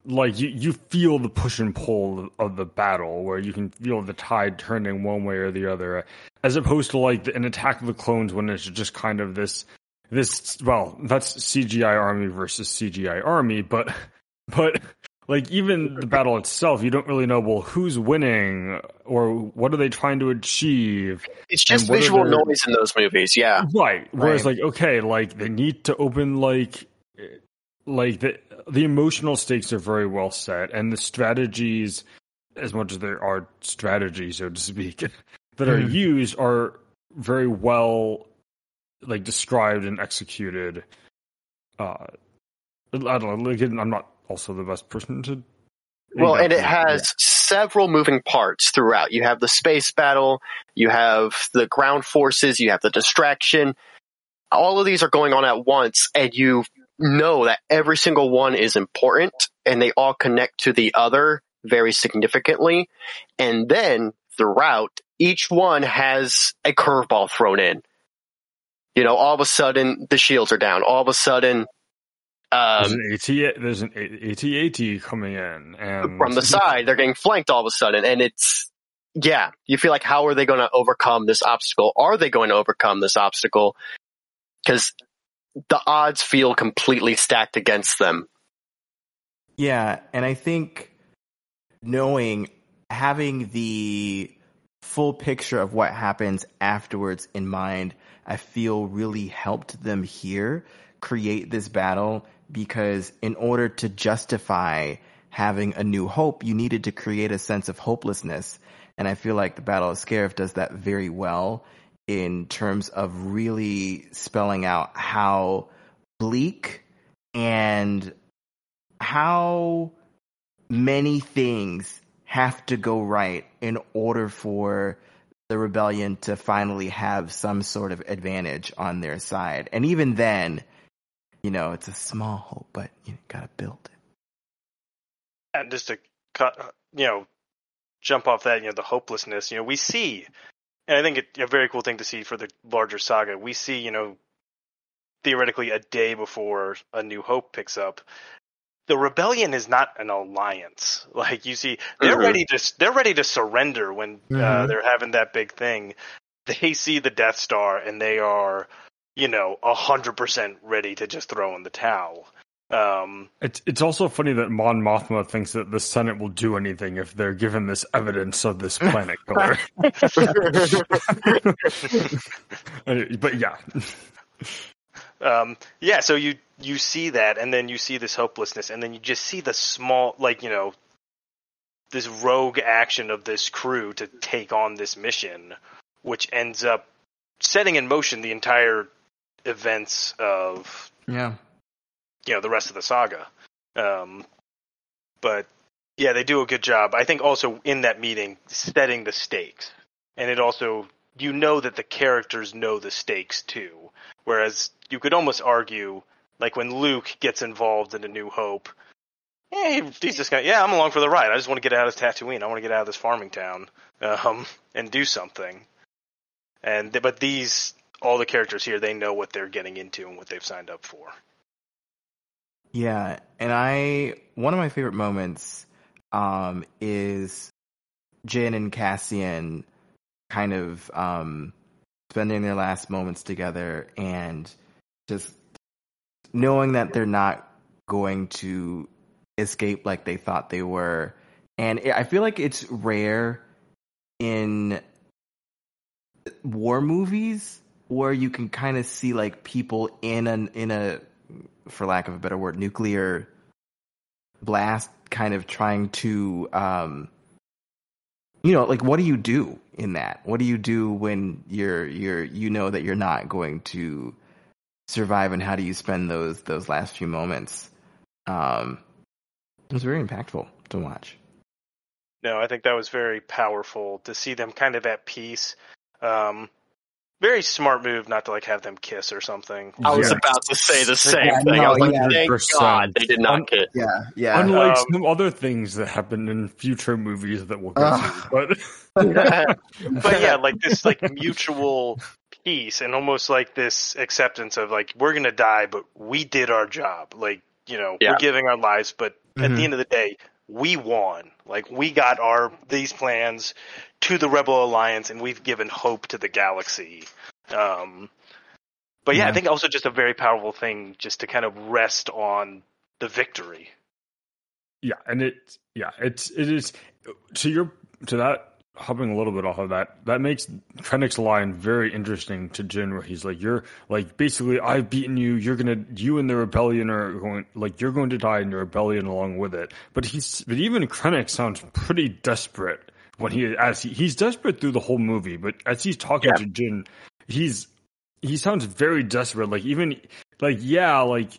A: like you, you feel the push and pull of the battle where you can feel the tide turning one way or the other, as opposed to like an Attack of the Clones when it's just kind of this, this, well, that's CGI army versus CGI army, but, *laughs* but like even the battle itself, you don't really know, well, who's winning or what are they trying to achieve?
B: It's just
A: And what are
B: visual
A: their-
B: noise in those movies, yeah.
A: Right. Whereas,
C: Right.
A: like, okay, like they need to open like, like the the emotional stakes are very well set, and the strategies, as much as there are strategies, so to speak, *laughs* that are
C: Mhm.
A: used are very well, like described and executed. Uh, I don't know. Again, I'm not also the best person to.
B: Well, and it has several moving parts throughout. You have the space battle, you have the ground forces, you have the distraction. All of these are going on at once, and you know that every single one is important and they all connect to the other very significantly. And then throughout, each one has a curveball thrown in. You know, all of a sudden the shields are down. All of a sudden,
A: There's
B: um,
A: an AT, there's an AT-AT coming in, and
B: from the *laughs* side. They're getting flanked all of a sudden, and it's yeah. You feel like how are they going to overcome this obstacle? Are they going to overcome this obstacle? Because the odds feel completely stacked against them.
C: Yeah, and I think knowing having the full picture of what happens afterwards in mind, I feel really helped them here create this battle because in order to justify having a new hope, you needed to create a sense of hopelessness. And I feel like the Battle of Scarif does that very well in terms of really spelling out how bleak and how many things have to go right in order for the rebellion to finally have some sort of advantage on their side. And even then, you know, it's a small hope, but you gotta build it.
D: And just to cut, you know, jump off that, you know, the hopelessness, you know, we see, and I think it, a very cool thing to see for the larger saga, we see, you know, theoretically a day before A New Hope picks up, the rebellion is not an alliance. *laughs* Like you see, they're
B: Mhm.
D: ready to they're ready to surrender when uh,
C: Mhm.
D: they're having that big thing. They see the Death Star and they are, you know, a hundred percent ready to just throw in the towel. Um,
A: It's it's also funny that Mon Mothma thinks that the Senate will do anything if they're given this evidence of this planet *laughs* killer. *laughs* but yeah,
D: um, yeah, so you you see that, and then you see this hopelessness, and then you just see the small, like you know, this rogue action of this crew to take on this mission, which ends up setting in motion the entire events of
C: Yeah.
D: You know the rest of the saga. Um, but yeah, they do a good job. I think also in that meeting setting the stakes, and it also you know that the characters know the stakes too. Whereas you could almost argue, like when Luke gets involved in A New Hope, hey, he's just gonna, yeah, I'm along for the ride. I just want to get out of Tatooine. I want to get out of this farming town, um, and do something. And but these all the characters here, they know what they're getting into and what they've signed up for.
C: Yeah, and I one of my favorite moments um is Jyn and Cassian kind of um spending their last moments together and just knowing that they're not going to escape like they thought they were. And I feel like it's rare in war movies where you can kind of see like people in an in a for lack of a better word nuclear blast kind of trying to um you know like what do you do in that? What do you do when you're you're you know that you're not going to survive and how do you spend those those last few moments? Um it was very impactful to watch.
D: No, I think that was very powerful to see them kind of at peace. Um, very smart move not to like have them kiss or something.
B: I was
A: Yeah.
B: about to say the same
C: Yeah,
B: thing. I was like,
C: yeah.
B: thank God they did not kiss.
C: yeah yeah
A: unlike
D: Um,
A: some other things that happen in future movies that we'll get
C: Ugh.
A: to, but *laughs*
D: but yeah, like this like mutual peace and almost like this acceptance of like we're gonna die, but we did our job. Like you know,
B: Yeah.
D: we're giving our lives, but at
C: Mhm.
D: the end of the day, we won. Like we got our these plans to the Rebel Alliance, and we've given hope to the galaxy. Um, but yeah, I think also just a very powerful thing just to kind of rest on the victory.
A: yeah, and it yeah, it's it is to your to that hopping a little bit off of that, that makes Krennic's line very interesting to Jyn where he's like, You're like basically I've beaten you, you're gonna you and the rebellion are going like you're going to die in the rebellion along with it. But he's but even Krennic sounds pretty desperate when he as he, he's desperate through the whole movie, but as he's talking
B: Yeah.
A: to Jyn, he's he sounds very desperate. Like even like yeah, like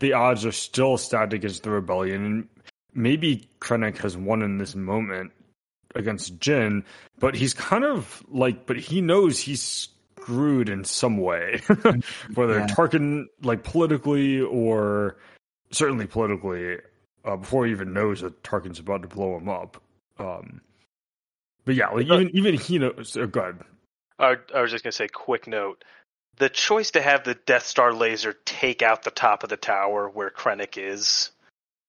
A: the odds are still stacked against the rebellion, and maybe Krennic has won in this moment against Jyn, but he's kind of like, but he knows he's screwed in some way, *laughs* whether
C: Yeah.
A: Tarkin like politically or certainly politically, uh, before he even knows that Tarkin's about to blow him up. Um, but yeah, like even even he knows. Oh, God,
D: I, I was just gonna say, quick note: the choice to have the Death Star laser take out the top of the tower where Krennic is.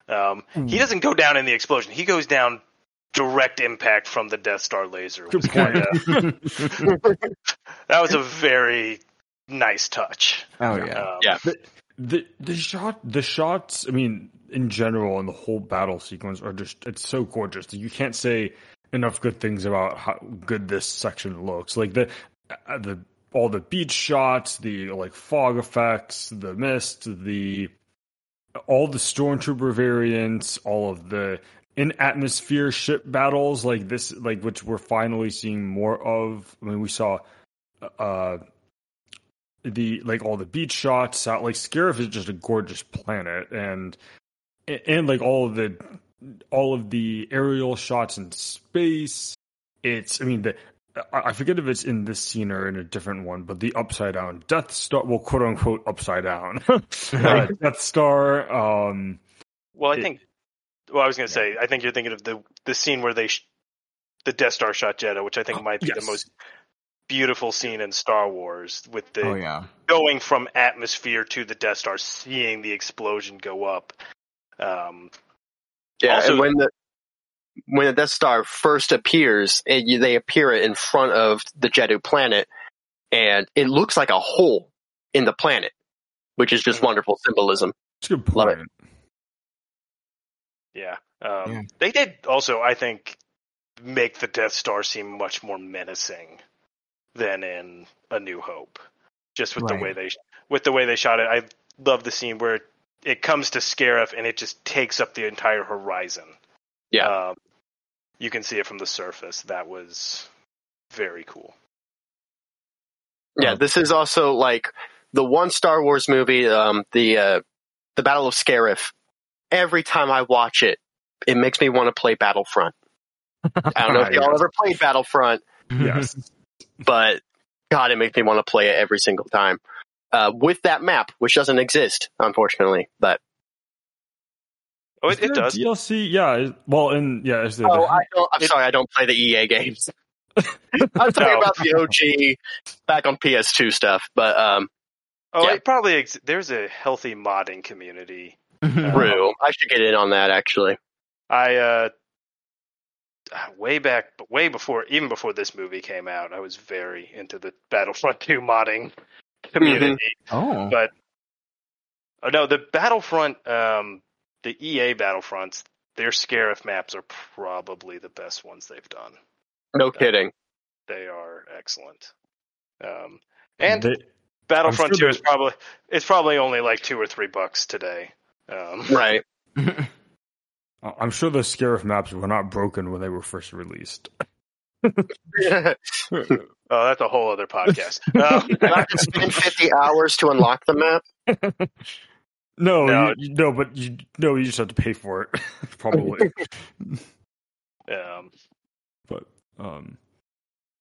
D: Um, he doesn't go down in the explosion. He goes down direct impact from the Death Star laser. Was kinda- *laughs* that was a very nice touch.
C: oh yeah
D: Um,
B: Yeah.
A: the the shot the shots i mean in general and the whole battle sequence are just it's so gorgeous you can't say enough good things about how good this section looks like the uh, the all the beach shots the like fog effects the mist the all the stormtrooper variants all of the in atmosphere ship battles like this like which we're finally seeing more of i mean we saw uh the like all the beach shots out like Scarif is just a gorgeous planet and and like all of the all of the aerial shots in space it's I mean the I forget if it's in this scene or in a different one, but the upside down Death Star, well, quote unquote upside down *laughs* uh, Death Star. Um,
D: Well, I think. Well, I was going to say, I think you're thinking of the the scene where they, sh- the Death Star shot Jedha, which I think might be
A: yes.
D: the most beautiful scene in Star Wars, with the
C: oh yeah.
D: going from atmosphere to the Death Star, seeing the explosion go up. Um,
B: Yeah,
D: Also-
B: and when the when the Death Star first appears, and you, they appear it in front of the Jedha planet, and it looks like a hole in the planet, which is just
D: Mhm.
B: wonderful symbolism.
A: it's a good
B: Love it.
A: Point.
D: yeah. Um,
C: Yeah.
D: They did also, I think, make the Death Star seem much more menacing than in A New Hope. Just with
C: Right.
D: the way they with the way they shot it, I love the scene where it comes to Scarif and it just takes up the entire horizon.
B: Yeah.
D: Um, you can see it from the surface. That was very cool.
B: Yeah, this is also like the one Star Wars movie, um, the uh, the Battle of Scarif. Every time I watch it, it makes me want to play Battlefront. I don't know if *laughs* y'all
A: Yes.
B: ever played Battlefront,
A: Yes.
B: but God, it makes me want to play it every single time. Uh, with that map, which doesn't exist, unfortunately. But
D: Oh, it, it
A: there
D: does.
A: DLC. Yeah. Well, and yeah. Is there
B: oh, I don't, I'm sorry, I don't play the EA games. *laughs* I'm talking
D: No.
B: about the OG back on PS2 stuff. But um,
D: Oh,
B: Yeah.
D: it probably ex- there's a healthy modding community.
B: Rue, I should get in on that actually.
D: I uh way back way before even before this movie came out, I was very into the Battlefront 2 modding community.
C: oh.
D: But oh no, the Battlefront um the EA Battlefronts, their Scarif maps are probably the best ones they've done.
B: No kidding.
D: They are excellent. Um and
A: They-
D: Battlefront
A: sure
D: 2 is probably it's probably only like 2 or 3 bucks today. Um *laughs*
B: Right.
A: I'm sure the Scarif maps were not broken when they were first released. *laughs*
D: Oh, that's a whole other podcast. *laughs* Um,
B: I have to spend 50 hours to unlock the map.
A: No,
D: No.
A: You, you- no, but you no, you just have to pay for it, probably.
D: um,
A: but um,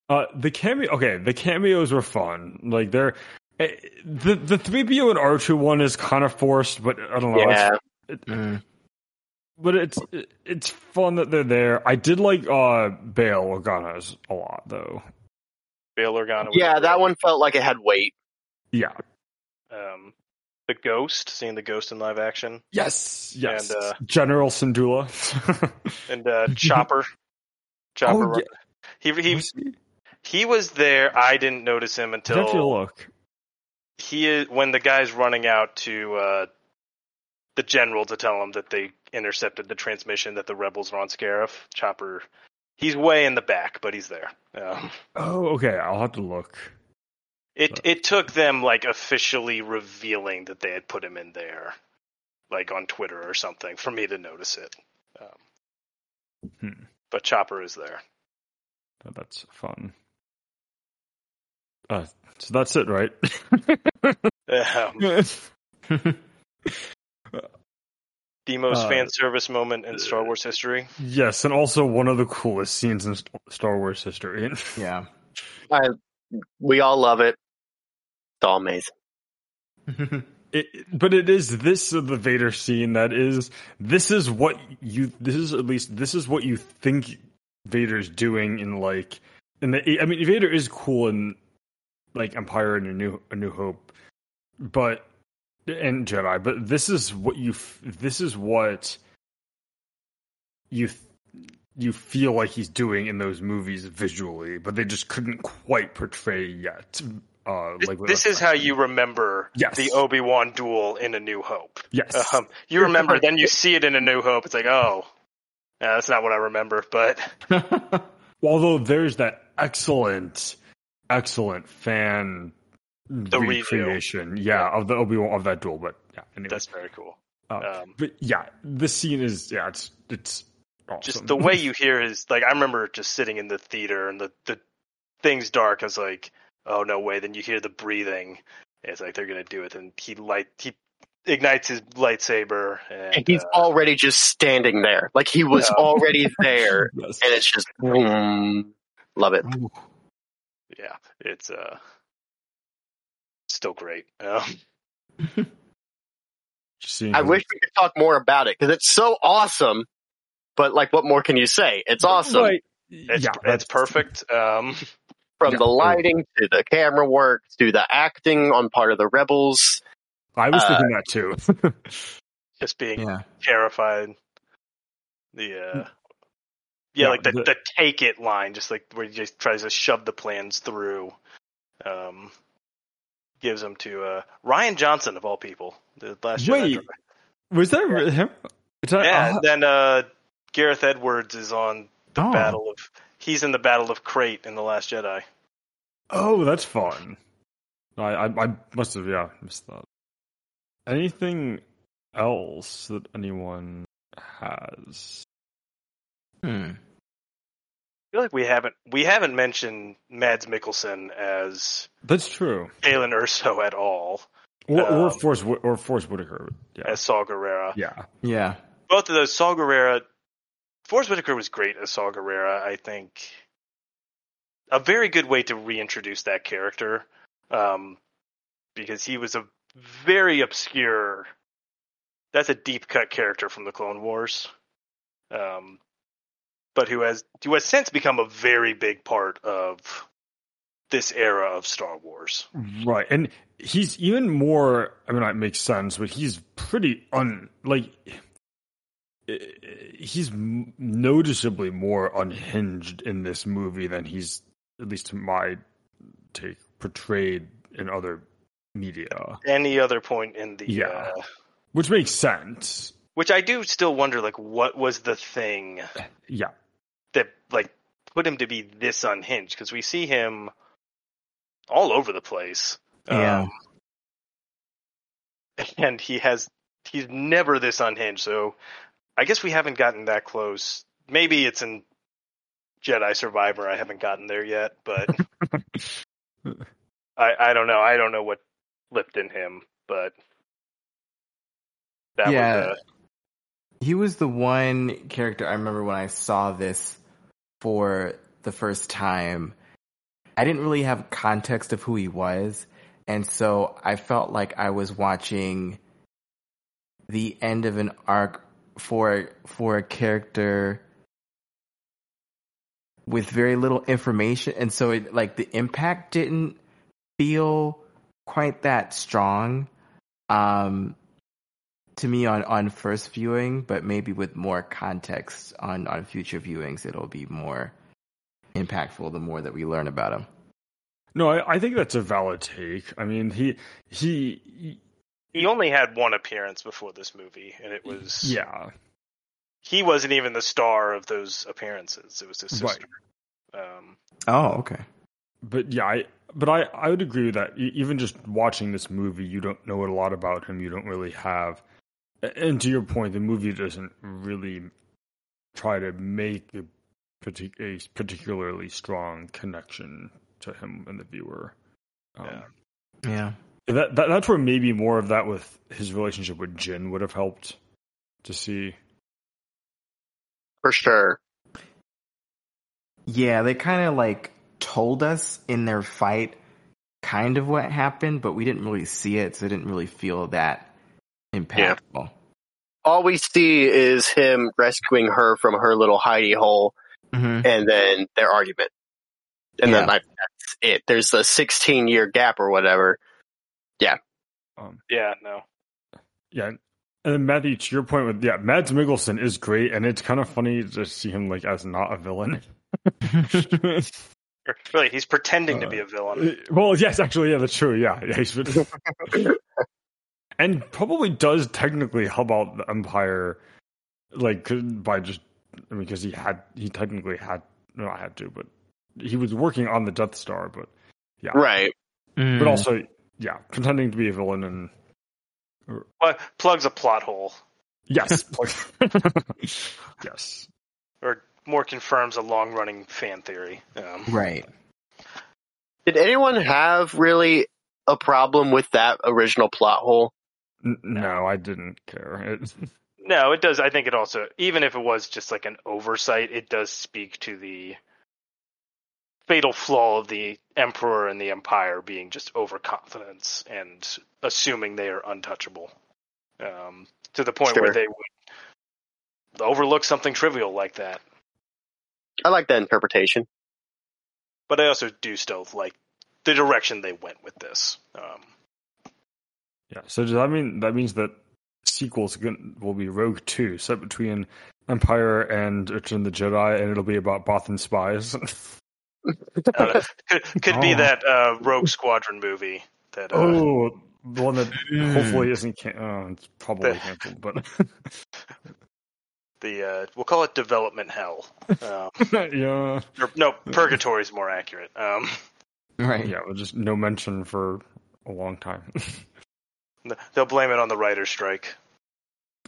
A: uh, the cameo. Okay, the cameos were fun. Like they're the the three PO and R two one is kind of forced, but I don't know.
B: Yeah.
A: It's,
C: Mm.
A: but it's it's fun that they're there. I did like uh Bail Organa's a lot though.
D: Bail Organa. was
B: Yeah,
D: great.
B: that one felt like it had weight.
A: Yeah.
D: Um, the Ghost, seeing the Ghost in live action,
A: Yes. Yes.
D: And, uh,
A: General Syndulla. *laughs*
D: and uh, Chopper. Chopper.
A: Oh, yeah.
D: He he
A: Was he?
D: he was there. I didn't notice him
A: I'd have to
D: until
A: look.
D: He is when the guy's running out to uh, the general to tell him that they intercepted the transmission that the rebels were on Scarif. Chopper. He's way in the back, but he's there. Um,
A: Oh, okay. I'll have to look.
D: It it took them like officially revealing that they had put him in there, like on Twitter or something, for me to notice it. Um,
A: Hmm.
D: But Chopper is there.
A: That's fun. Uh, so that's it, right?
D: Um, *laughs* the most
A: Uh,
D: fan service moment in Star Wars history.
A: yes, and also one of the coolest scenes in Star Wars history. *laughs*
C: Yeah.
B: I, we all love it. It's all amazing. *laughs*
A: It, but it is this of the Vader scene that is this is what you this is at least this is what you think Vader's doing in like in the I mean Vader is cool in like Empire and a New a New Hope, but and Jedi, but this is what you this is what you you feel like he's doing in those movies visually, but they just couldn't quite portray yet. Uh, like
D: this is how you remember
A: Yes.
D: the Obi Wan duel in A New Hope.
A: yes
D: Um, you remember, then you see it in A New Hope. It's like, oh, yeah, that's not what I remember. But *laughs*
A: Although there's that excellent, excellent fan
D: The reveal.
A: recreation, yeah, of the Obi Wan of that duel. But yeah, anyway,
D: that's very cool.
A: uh,
D: um,
A: but yeah, the scene is yeah, it's it's awesome.
D: just the way you hear is like I remember just sitting in the theater and the the thing's dark. I was like, oh no way. Then you hear the breathing. It's like they're gonna do it, and he light he ignites his lightsaber, and,
B: And he's
D: uh,
B: already just standing there. Like he was
D: Yeah.
B: already there. *laughs*
A: yes.
B: And it's just boom. Love it.
D: Yeah, it's uh still great. *laughs* Um,
B: I wish we could talk more about it because it's so awesome. But like, what more can you say? It's awesome
A: Right.
D: it's
A: yeah,
D: it's
A: that's-
D: perfect. Um,
B: from
A: Yeah.
B: the lighting to the camera work to the acting on part of the rebels.
A: I was
B: uh,
A: thinking that too. *laughs*
D: just being
C: Yeah.
D: terrified. The uh, yeah,
A: Yeah,
D: like the,
A: the-
D: the take it line, just like where he just tries to shove the plans through. Um, gives them to uh, Rian Johnson of all people, the last Jedi
A: Wait, was that really him? Is that-
D: Yeah,
A: uh,
D: then uh, Gareth Edwards is on the
C: Oh.
D: Battle of. He's in the Battle of Crait in the Last Jedi.
A: oh, that's fun. I, I I must have yeah missed that. Anything else that anyone has?
C: Hmm.
D: I feel like we haven't we haven't mentioned Mads Mikkelsen as
A: That's true.
D: Galen Erso at all
A: Or, or
D: Um,
A: Force or Force Whitaker. Yeah.
D: as Saw Gerrera.
A: Yeah.
C: Yeah.
D: both of those Saw Gerrera, Forest Whitaker was great as Saw Gerrera. I think a very good way to reintroduce that character, um, because he was a very obscure. That's a deep cut character from the Clone Wars, um, but who has who has since become a very big part of this era of Star Wars.
A: Right. And he's even more I mean it makes sense, but he's pretty un like eh, he's noticeably more unhinged in this movie than he's at least to my take portrayed in other media.
D: Any other point in the
A: Yeah.
D: uh,
A: Which makes sense.
D: which I do still wonder, like, what was the thing
A: Yeah.
D: Like put him to be this unhinged because we see him all over the place.
C: Yeah.
D: Um, and he has he's never this unhinged. So I guess we haven't gotten that close. Maybe it's in Jedi Survivor. I haven't gotten there yet, but *laughs* I I don't know. I don't know what flipped in him, but that
C: Yeah.
D: was uh,
C: He was the one character I remember when I saw this for the first time. I didn't really have context of who he was, and so I felt like I was watching the end of an arc for for a character with very little information, and so it like the impact didn't feel quite that strong. Um, to me on on first viewing, but maybe with more context on on future viewings, it'll be more impactful the more that we learn about him.
A: No, I, I think that's a valid take. I mean, he he
D: he only had one appearance before this movie, and it was
A: yeah.
D: he wasn't even the star of those appearances. It was his
A: Right.
D: sister. Um,
C: Oh, okay.
A: But yeah, I but I I would agree with that even just watching this movie, you don't know a lot about him. You don't really have, and to your point, the movie doesn't really try to make a, partic- a particularly strong connection to him and the viewer. Um,
D: Yeah.
C: Yeah.
A: that, that that's where maybe more of that with his relationship with Jyn would have helped to see.
B: For sure.
C: Yeah, they kind of like told us in their fight kind of what happened, but we didn't really see it, so it didn't really feel that impactful.
B: All we see is him rescuing her from her little hidey hole
C: hmm
B: and then their argument. And then like that's it. There's a 16 year gap or whatever. Yeah.
A: Um,
D: yeah, no.
A: Yeah. And then Matthew, to your point with yeah, Mads Mikkelsen is great, and it's kind of funny to see him like as not a villain. *laughs*
D: Really, he's pretending to
A: Uh,
D: be a villain.
A: well, yes, actually, yeah, that's true. Yeah, yeah, he's *laughs* and probably does technically help out the Empire, like 'cause- by just I mean, because he had he technically had no, I had to, but he was working on the Death Star, but yeah,
B: Right.
C: Mm.
A: but also yeah, pretending to be a villain and
D: Pl- Plugs a plot hole,
A: yes, *laughs* *laughs* yes.
D: or more confirms a long-running fan theory. Um,
C: right.
B: Did anyone have really a problem with that original plot hole?
A: N- No, I didn't care. It, *laughs*
D: No, it does. I think it also, even if it was just like an oversight, it does speak to the fatal flaw of the emperor and the empire being just overconfidence and assuming they are untouchable um, to the point
B: Sure.
D: where they would overlook something trivial like that.
B: I like that interpretation.
D: But I also do still like the direction they went with this. Um,
A: Yeah. So does that mean that means that sequels will be Rogue Two, set between Empire and Return of the Jedi, and it'll be about Bothan spies. *laughs*
D: I don't could could be
A: Oh.
D: that uh, Rogue Squadron movie that uh,
A: oh, the one that
C: Mm.
A: hopefully isn't. Can- oh, it's probably
D: The-
A: canceled, but *laughs*
D: the uh, we'll call it Development Hell. Um, *laughs*
A: yeah,
D: or, no, Purgatory is more accurate. Um,
C: Right.
A: yeah. Well, just no mention for a long time.
D: They'll blame it on the writer's strike.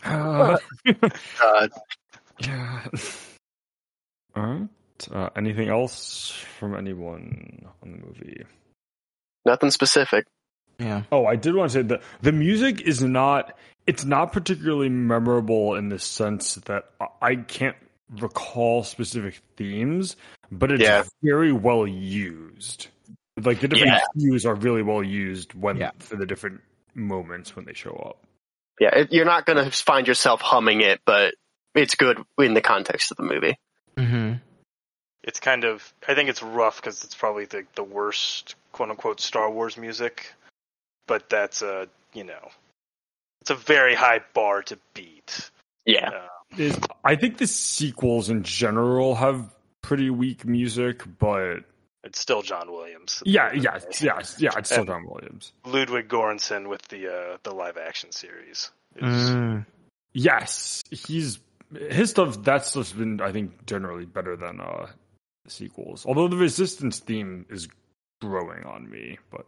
A: Uh, *laughs* yeah. All right. Uh, anything else from anyone on the movie?
B: nothing specific.
C: Yeah.
A: Oh, I did want to say that the music is not it's not particularly memorable in the sense that I- I can't recall specific themes, but it's
B: Yeah.
A: very well used. Like the different
B: Yeah.
A: cues are really well used when
C: Yeah.
A: for the different moments when they show up.
B: Yeah, you're not going to find yourself humming it, but it's good in the context of the movie.
C: Mm-hmm.
D: It's kind of I think it's rough because it's probably the the worst quote unquote Star Wars music, but that's a you know it's a very high bar to beat.
B: Yeah.
D: Uh,
A: Is I think the sequels in general have pretty weak music, but
D: it's still John Williams.
A: yeah, yeah, yeah, yeah, it's still
D: And-
A: John Williams.
D: Ludwig Göransson with the uh, the live action series. is-
C: Mm.
A: Yes, he's his stuff. That stuff's been, I think, generally better than uh sequels. Although the Resistance theme is growing on me, but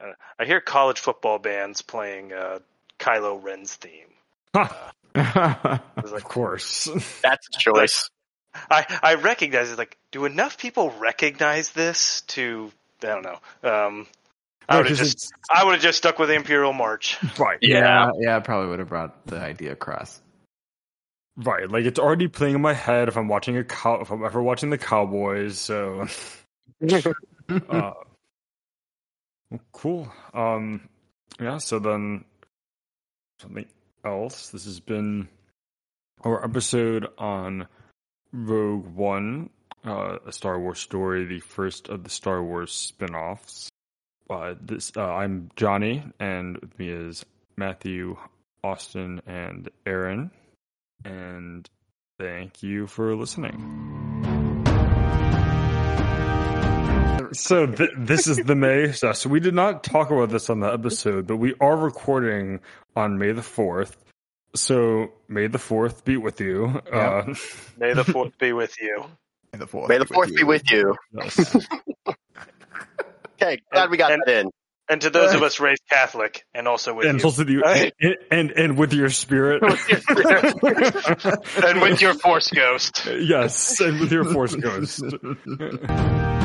D: uh, I hear college football bands playing uh, Kylo Ren's theme.
A: ha, *laughs*
D: It's like
A: of course.
B: That's a choice.
D: I I recognize it. Like, do enough people recognize this to? I don't know. Um, I
A: Yeah,
D: would have
A: 'cause
D: just I would have just stuck with the Imperial March.
A: right,
C: yeah. Yeah. I probably would have brought the idea across.
A: right. Like it's already playing in my head if I'm watching a cow. If I'm ever watching the Cowboys, so *laughs* uh, cool. Um, yeah. So then something else. This has been our episode on Rogue One, uh, a Star Wars story, the first of the Star Wars spin-offs. Uh, this uh, I'm Johnny, and with me is Matthew, Austin, and Aaron. And thank you for listening. So th- this is the May stuff. So we did not talk about this on the episode, but we are recording on May the fourth. So May the fourth be with you. Uh,
D: May the *laughs* fourth be with you.
C: May The fourth.
B: May the fourth be with you.
A: yes.
B: Okay, glad we got
D: And-
B: that in.
D: And to those of us raised Catholic, and also with
A: and
D: you,
A: also the and, and and with your spirit. *laughs*
D: and with your Force Ghost.
A: yes, and with your force ghost. *laughs*